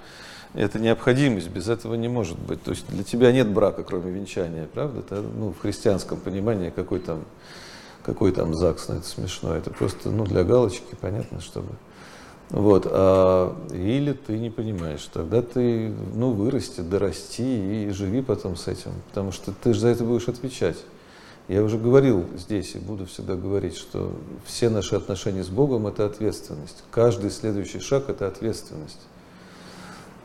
это необходимость, без этого не может быть. То есть для тебя нет брака, кроме венчания, правда? Это, ну, в христианском понимании какой там какой там ЗАГС, ну это смешно, это просто ну, для галочки, понятно, чтобы... Вот, а, или ты не понимаешь, тогда ты, ну, вырасти, дорасти и живи потом с этим, потому что ты же за это будешь отвечать. Я уже говорил здесь и буду всегда говорить, что все наши отношения с Богом – это ответственность. Каждый следующий шаг – это ответственность.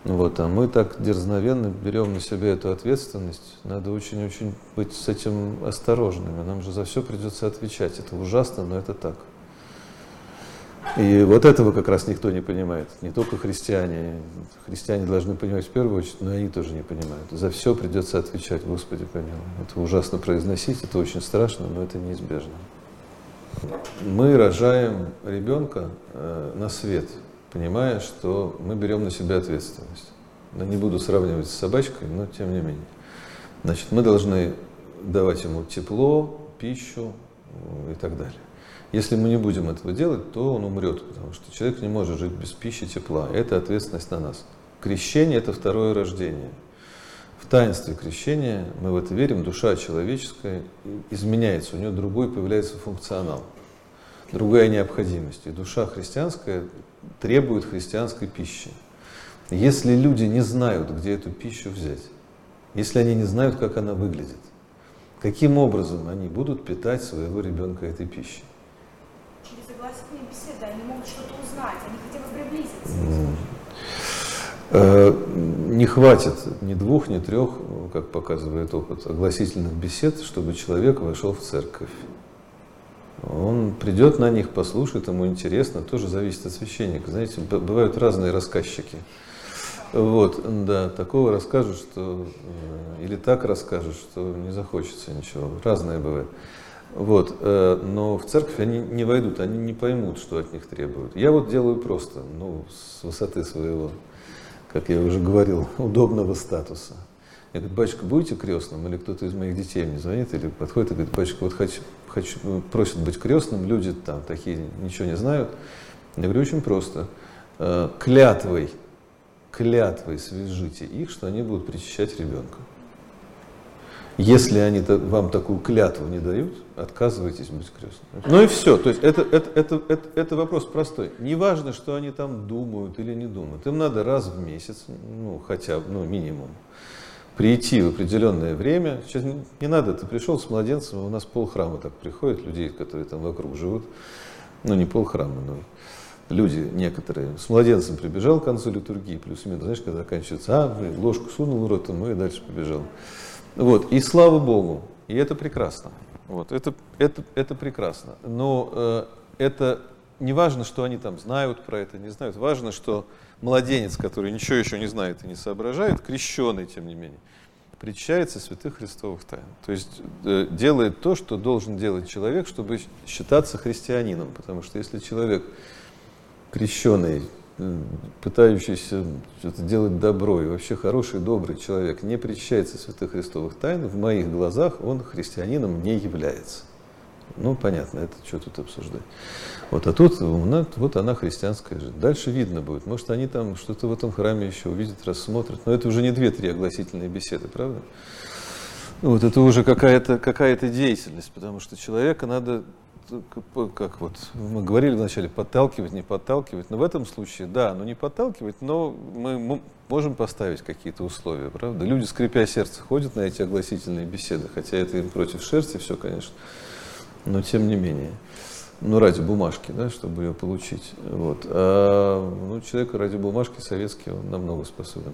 Вот, а мы так дерзновенно берем на себя эту ответственность. Надо очень-очень быть с этим осторожными. Нам же за все придется отвечать. Это ужасно, но это так. И вот этого как раз никто не понимает. Не только христиане. Христиане должны понимать в первую очередь, но они тоже не понимают. За все придется отвечать, Господи помилуй. Это ужасно произносить, это очень страшно, но это неизбежно. Мы рожаем ребенка э, на свет – понимая, что мы берем на себя ответственность. Но не буду сравнивать с собачкой, но тем не менее. Значит, мы должны давать ему тепло, пищу э, и так далее. Если мы не будем этого делать, то он умрет, потому что человек не может жить без пищи тепла. Это ответственность на нас. Крещение – это второе рождение. В таинстве крещения, мы в это верим, душа человеческая изменяется, у нее другой появляется функционал, другая необходимость. И душа христианская требует христианской пищи. Если люди не знают, где эту пищу взять, если они не знают, как она выглядит, каким образом они будут питать своего ребенка этой пищей? Через согласительные беседы они могут что-то узнать, они хотя бы приблизиться. Э, не хватит ни двух, ни трех, как показывает опыт, огласительных бесед, чтобы человек вошел в церковь. Он придет на них, послушает, ему интересно, тоже зависит от священника. Знаете, бывают разные рассказчики. Вот, да, такого расскажут, что э, или так расскажут, что не захочется ничего. Разное бывает. Вот, э, но в церковь они не войдут, они не поймут, что от них требуют. Я вот делаю просто, ну, с высоты своего, как я уже говорил, удобного статуса. Я говорю, батюшка, будете крестным? Или кто-то из моих детей мне звонит или подходит и говорит, батюшка, вот хочу, хочу, просят быть крестным, люди там такие ничего не знают. Я говорю, очень просто. Э, клятвой, клятвой свяжите их, что они будут причащать ребенка. Если они вам такую клятву не дают, отказывайтесь быть крестным. Ну и все. То есть это, это, это, это, это вопрос простой. Не важно, что они там думают или не думают. Им надо раз в месяц, ну хотя бы, ну минимум, прийти в определенное время. Сейчас не, надо, ты пришел с младенцем, у нас пол храма так приходит, людей, которые там вокруг живут. Ну, не пол храма, но люди некоторые. С младенцем прибежал к концу литургии, плюс-минус, знаешь, когда заканчивается, а, ложку сунул в рот, ну и дальше побежал. Вот, и слава Богу, и это прекрасно. Вот, это, это, это прекрасно. Но э, это не важно, что они там знают про это, не знают. Важно, что младенец, который ничего еще не знает и не соображает, крещенный, тем не менее, причащается святых христовых тайн. То есть э, делает то, что должен делать человек, чтобы считаться христианином. Потому что если человек крещенный, э, пытающийся что-то делать добро и вообще хороший, добрый человек, не причащается святых христовых тайн, в моих глазах он христианином не является. Ну, понятно, это что тут обсуждать. Вот, а тут ну, вот она христианская жизнь. Дальше видно будет. Может, они там что-то в этом храме еще увидят, рассмотрят. Но это уже не две-три огласительные беседы, правда? Вот это уже какая-то какая деятельность, потому что человека надо, как вот мы говорили вначале, подталкивать, не подталкивать. Но в этом случае, да, ну не подталкивать, но мы можем поставить какие-то условия, правда? Люди, скрипя сердце, ходят на эти огласительные беседы, хотя это им против шерсти все, конечно но тем не менее. Ну, ради бумажки, да, чтобы ее получить. Вот. А ну, человек ради бумажки советский, он намного способен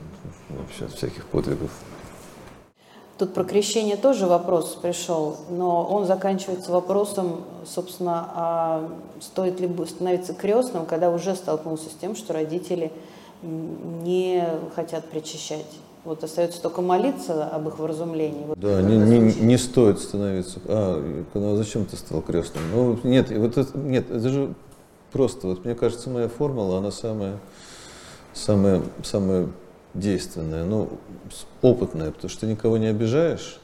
вообще от всяких подвигов. Тут про крещение тоже вопрос пришел, но он заканчивается вопросом, собственно, а стоит ли становиться крестным, когда уже столкнулся с тем, что родители не хотят причащать. Вот остается только молиться об их вразумлении. Вот да, не, не, не стоит становиться. А, ну, а зачем ты стал крестным? Ну, нет, вот это, нет, это же просто, вот мне кажется, моя формула, она самая, самая, самая действенная, ну, опытная, потому что ты никого не обижаешь,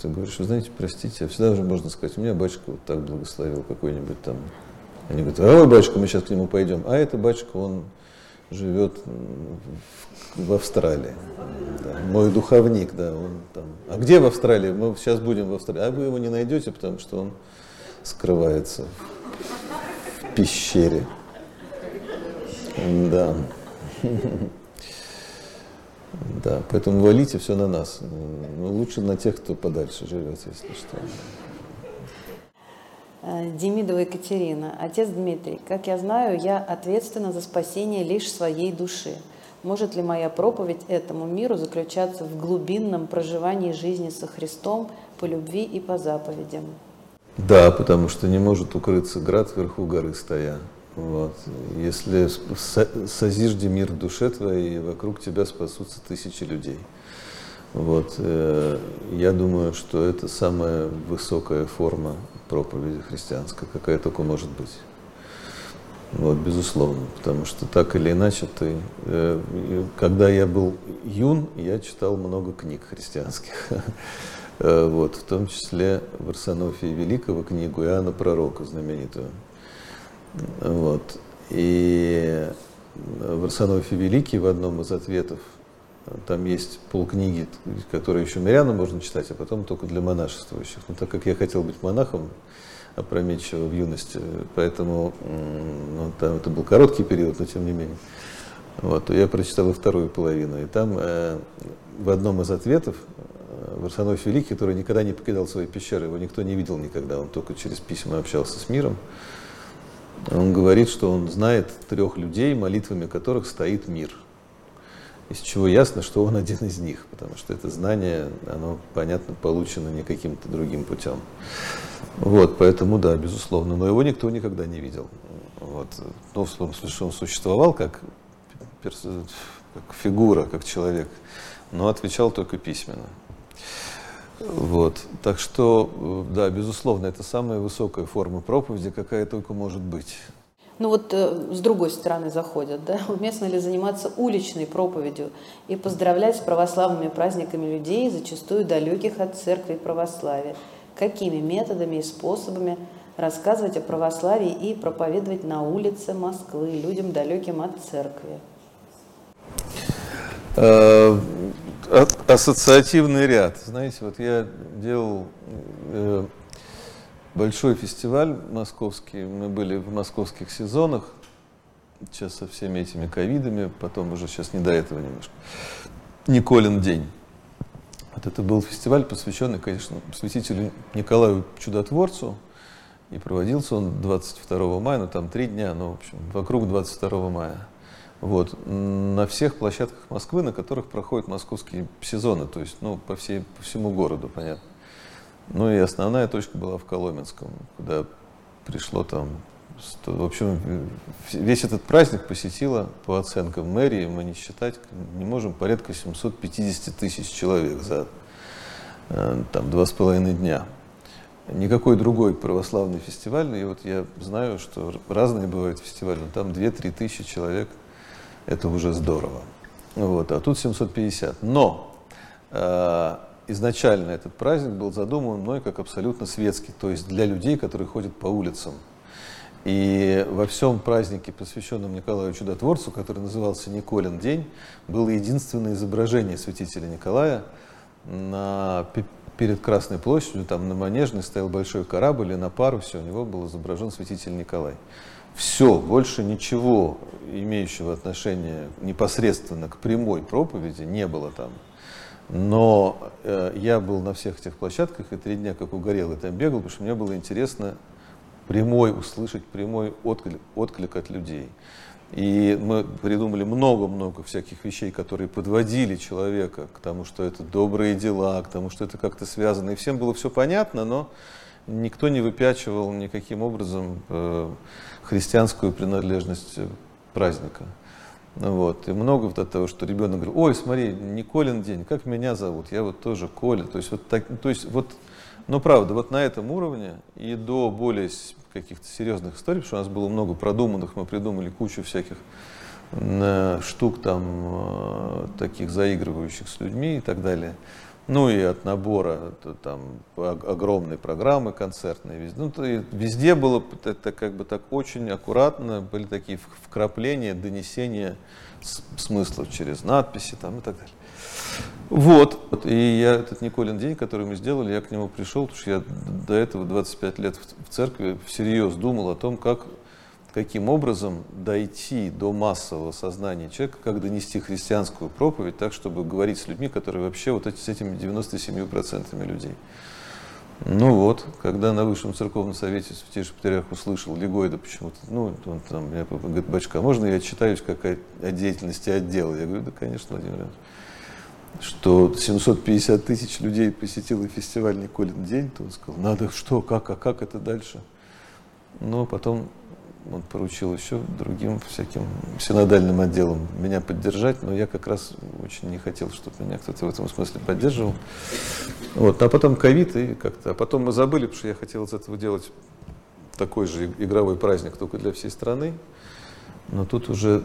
ты говоришь, вы знаете, простите, всегда уже можно сказать, у меня батюшка вот так благословил какой-нибудь там. Они говорят, а ой, батюшка, мы сейчас к нему пойдем. А это батюшка, он живет в, в Австралии. Да, мой духовник, да, он там. А где в Австралии? Мы сейчас будем в Австралии. А вы его не найдете, потому что он скрывается в пещере. Да. Да, поэтому валите все на нас. Ну, лучше на тех, кто подальше живет, если что. Э, Демидова Екатерина. Отец Дмитрий, как я знаю, я ответственна за спасение лишь своей души. Может ли моя проповедь этому миру заключаться в глубинном проживании жизни со Христом по любви и по заповедям? Да, потому что не может укрыться град вверху горы стоя. Вот. Если созижди мир в душе твоей, вокруг тебя спасутся тысячи людей. Вот. Э, я думаю, что это самая высокая форма проповеди христианской, какая только может быть. Вот, безусловно, потому что так или иначе ты... Э, когда я был юн, я читал много книг христианских. Э, вот, в том числе в Арсенофии Великого книгу Иоанна Пророка знаменитую. Вот. И в Арсенофе Великий в одном из ответов, там есть полкниги, которые еще мирянам можно читать, а потом только для монашествующих. Но так как я хотел быть монахом опрометчиво в юности, поэтому ну, там это был короткий период, но тем не менее. Вот, я прочитал и вторую половину. И там э, в одном из ответов э, Варсоноф Великий, который никогда не покидал свои пещеры, его никто не видел никогда, он только через письма общался с миром, он говорит, что он знает трех людей, молитвами которых стоит мир. Из чего ясно, что он один из них, потому что это знание, оно, понятно, получено не каким-то другим путем. Вот, поэтому, да, безусловно, но его никто никогда не видел. Вот. Ну, в том смысле, он существовал как, как фигура, как человек, но отвечал только письменно. Вот. Так что, да, безусловно, это самая высокая форма проповеди, какая только может быть. Ну вот э, с другой стороны заходят, да, уместно ли заниматься уличной проповедью и поздравлять с православными праздниками людей, зачастую далеких от церкви и православия? Какими методами и способами рассказывать о православии и проповедовать на улице Москвы людям, далеким от церкви? Э, ассоциативный ряд. Знаете, вот я делал э, большой фестиваль московский, мы были в московских сезонах, сейчас со всеми этими ковидами, потом уже сейчас не до этого немножко. Николин день. Вот это был фестиваль, посвященный, конечно, святителю Николаю Чудотворцу, и проводился он 22 мая, ну там три дня, ну, в общем, вокруг 22 мая. Вот. На всех площадках Москвы, на которых проходят московские сезоны, то есть ну, по, всей, по всему городу, понятно. Ну и основная точка была в Коломенском, куда пришло там, в общем, весь этот праздник посетило, по оценкам мэрии, мы не считать не можем, порядка 750 тысяч человек за э, там, два с половиной дня. Никакой другой православный фестиваль, и вот я знаю, что разные бывают фестивали, но там 2-3 тысячи человек – это уже здорово. Вот, а тут 750. Но э, изначально этот праздник был задуман мной как абсолютно светский, то есть для людей, которые ходят по улицам. И во всем празднике, посвященном Николаю Чудотворцу, который назывался Николин день, было единственное изображение святителя Николая на, перед Красной площадью, там на Манежной стоял большой корабль, и на парусе у него был изображен святитель Николай. Все, больше ничего имеющего отношение непосредственно к прямой проповеди не было там. Но э, я был на всех этих площадках и три дня как угорел и там бегал, потому что мне было интересно прямой услышать прямой отклик, отклик от людей. И мы придумали много-много всяких вещей, которые подводили человека к тому, что это добрые дела, к тому, что это как-то связано. И всем было все понятно, но никто не выпячивал никаким образом э, христианскую принадлежность праздника. Вот. И много вот этого, что ребенок говорит, ой, смотри, Николин день, как меня зовут? Я вот тоже Коля. То есть вот, так, то есть вот Но правда, вот на этом уровне и до более каких-то серьезных историй, потому что у нас было много продуманных, мы придумали кучу всяких штук там э, таких заигрывающих с людьми и так далее. Ну и от набора там огромной программы концертной. Везде, ну, везде было это как бы так очень аккуратно, были такие вкрапления, донесения смыслов через надписи там и так далее. Вот. И я этот Николин день, который мы сделали, я к нему пришел, потому что я до этого 25 лет в церкви всерьез думал о том, как каким образом дойти до массового сознания человека, как донести христианскую проповедь так, чтобы говорить с людьми, которые вообще вот эти, с этими 97% людей. Ну вот, когда на Высшем Церковном Совете Святейший Патриарх услышал Легойда почему-то, ну, он там мне говорит, бачка, а можно я читаюсь как о, о деятельности отдела? Я говорю, да, конечно, Владимир Иванович. Что 750 тысяч людей посетило фестиваль Николин день, то он сказал, надо что, как, а как это дальше? Но потом он поручил еще другим всяким синодальным отделам меня поддержать, но я как раз очень не хотел, чтобы меня кто-то в этом смысле поддерживал. Вот. А потом ковид, и как-то. А потом мы забыли, потому что я хотел из этого делать такой же игровой праздник, только для всей страны. Но тут уже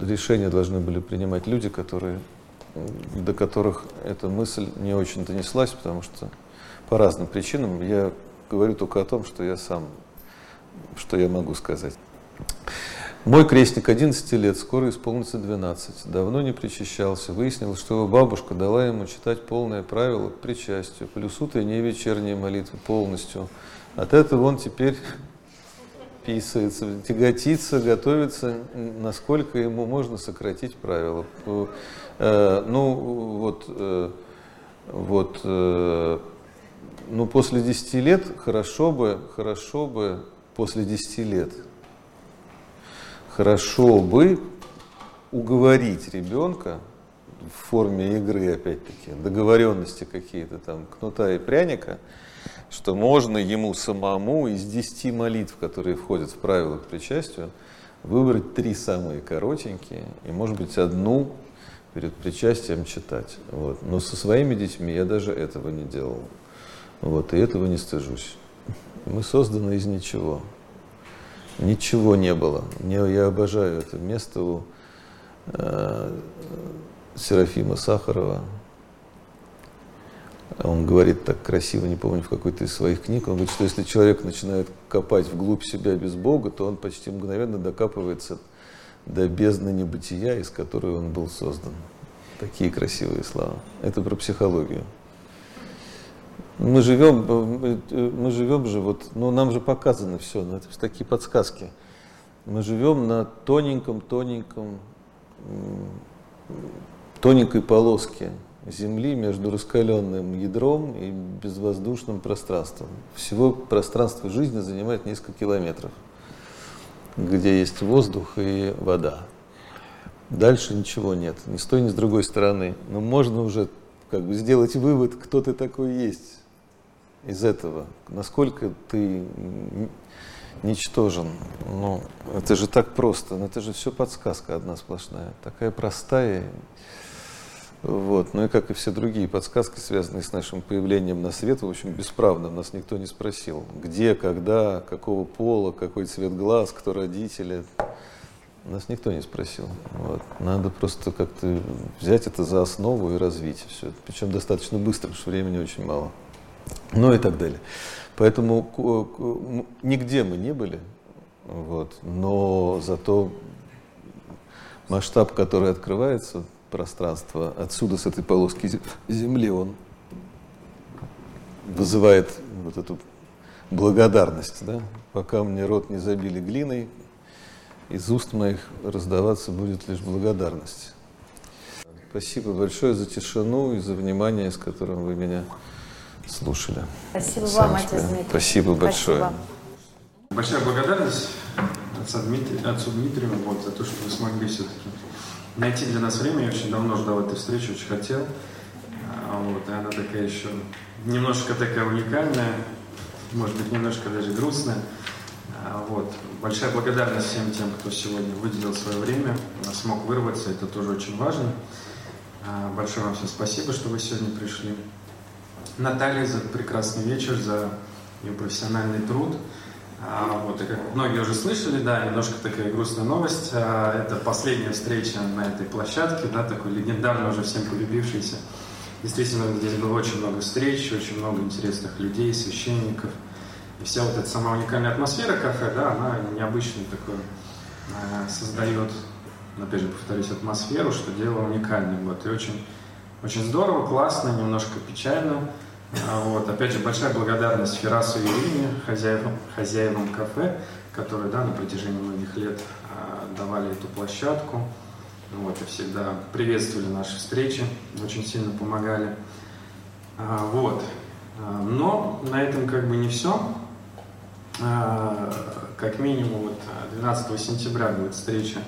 решения должны были принимать люди, которые, до которых эта мысль не очень донеслась, потому что по разным причинам я говорю только о том, что я сам что я могу сказать? Мой крестник 11 лет, скоро исполнится 12. Давно не причащался. Выяснилось, что его бабушка дала ему читать полное правило к причастию, плюс утренние и вечерние молитвы полностью. От этого он теперь писается, тяготится, готовится, насколько ему можно сократить правила. Э, ну, вот, э, вот, э, ну, после 10 лет хорошо бы, хорошо бы после 10 лет. Хорошо бы уговорить ребенка в форме игры, опять-таки, договоренности какие-то там, кнута и пряника, что можно ему самому из 10 молитв, которые входят в правила к причастию, выбрать три самые коротенькие и, может быть, одну перед причастием читать. Вот. Но со своими детьми я даже этого не делал. Вот, и этого не стыжусь. Мы созданы из ничего. Ничего не было. Мне, я обожаю это место у э, Серафима Сахарова. Он говорит так красиво, не помню, в какой-то из своих книг, он говорит, что если человек начинает копать вглубь себя без Бога, то он почти мгновенно докапывается до бездны небытия, из которой он был создан. Такие красивые слова. Это про психологию мы живем, мы живем же, вот, ну, нам же показано все, ну, это же такие подсказки. Мы живем на тоненьком, тоненьком, тоненькой полоске Земли между раскаленным ядром и безвоздушным пространством. Всего пространство жизни занимает несколько километров, где есть воздух и вода. Дальше ничего нет, ни с той, ни с другой стороны. Но можно уже как бы сделать вывод, кто ты такой есть из этого, насколько ты ничтожен. Ну, это же так просто, но это же все подсказка одна сплошная, такая простая. Вот. Ну и как и все другие подсказки, связанные с нашим появлением на свет, в общем, бесправно, нас никто не спросил, где, когда, какого пола, какой цвет глаз, кто родители. Нас никто не спросил. Вот. Надо просто как-то взять это за основу и развить все. Причем достаточно быстро, потому что времени очень мало ну и так далее. Поэтому нигде мы не были, вот, но зато масштаб, который открывается, пространство отсюда, с этой полоски земли, он вызывает вот эту благодарность. Да? Пока мне рот не забили глиной, из уст моих раздаваться будет лишь благодарность. Спасибо большое за тишину и за внимание, с которым вы меня слушали. Спасибо вам, отец Дмитрий. Спасибо большое. Спасибо. Большая благодарность отцу Дмитрию, отцу Дмитрию вот, за то, что вы смогли все-таки найти для нас время. Я очень давно ждал этой встречи, очень хотел. А, вот, и она такая еще немножко такая уникальная, может быть, немножко даже грустная. А, вот. Большая благодарность всем тем, кто сегодня выделил свое время, смог вырваться, это тоже очень важно. А, большое вам всем спасибо, что вы сегодня пришли. Наталье за прекрасный вечер, за ее профессиональный труд. А, вот, и как многие уже слышали, да, немножко такая грустная новость. А, это последняя встреча на этой площадке, да, такой легендарный, уже всем полюбившийся. Действительно, здесь было очень много встреч, очень много интересных людей, священников. И вся вот эта сама уникальная атмосфера кафе, да, она необычную такую э, создает, опять же, повторюсь, атмосферу, что дело уникальное. Вот, и очень, очень здорово, классно, немножко печально. А вот, опять же, большая благодарность Ферасу и Ирине, хозяевам, хозяевам кафе, которые да, на протяжении многих лет а, давали эту площадку. Вот, и всегда приветствовали наши встречи, очень сильно помогали. А, вот. Но на этом как бы не все. Как минимум вот 12 сентября будет встреча.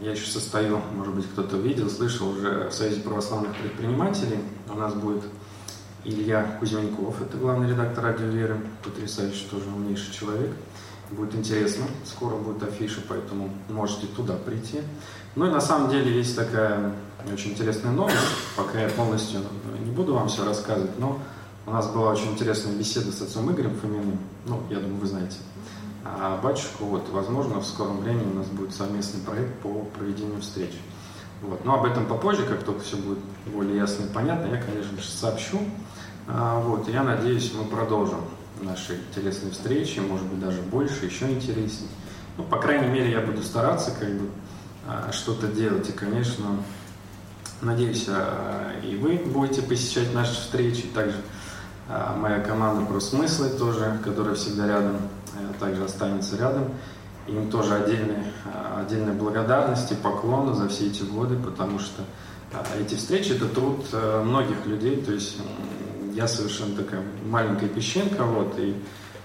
Я еще состою, может быть, кто-то видел, слышал уже в Союзе православных предпринимателей. У нас будет Илья Кузьменков, это главный редактор «Радио Веры», потрясающий, тоже умнейший человек. Будет интересно, скоро будет афиша, поэтому можете туда прийти. Ну и на самом деле есть такая очень интересная новость, пока я полностью не буду вам все рассказывать, но у нас была очень интересная беседа с отцом Игорем Фоминым, ну, я думаю, вы знаете, а батюшку, вот, возможно, в скором времени у нас будет совместный проект по проведению встреч. Вот. Но об этом попозже, как только все будет более ясно и понятно, я, конечно же, сообщу. А, вот, я надеюсь, мы продолжим наши интересные встречи, может быть, даже больше, еще интереснее. Ну, по крайней мере, я буду стараться как бы а, что-то делать. И, конечно, надеюсь, а, и вы будете посещать наши встречи. Также моя команда про смыслы тоже, которая всегда рядом, также останется рядом. Им тоже отдельная, отдельная благодарность и поклон за все эти годы, потому что эти встречи – это труд многих людей, то есть я совершенно такая маленькая песчинка, вот, и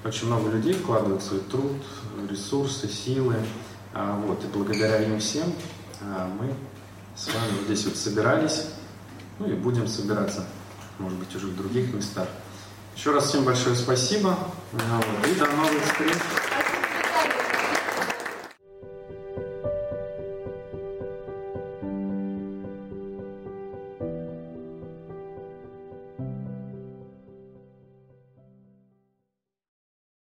очень много людей вкладывают свой труд, ресурсы, силы, а, вот, и благодаря им всем а, мы с вами вот здесь вот собирались, ну и будем собираться, может быть, уже в других местах. Еще раз всем большое спасибо, вот, и до новых встреч.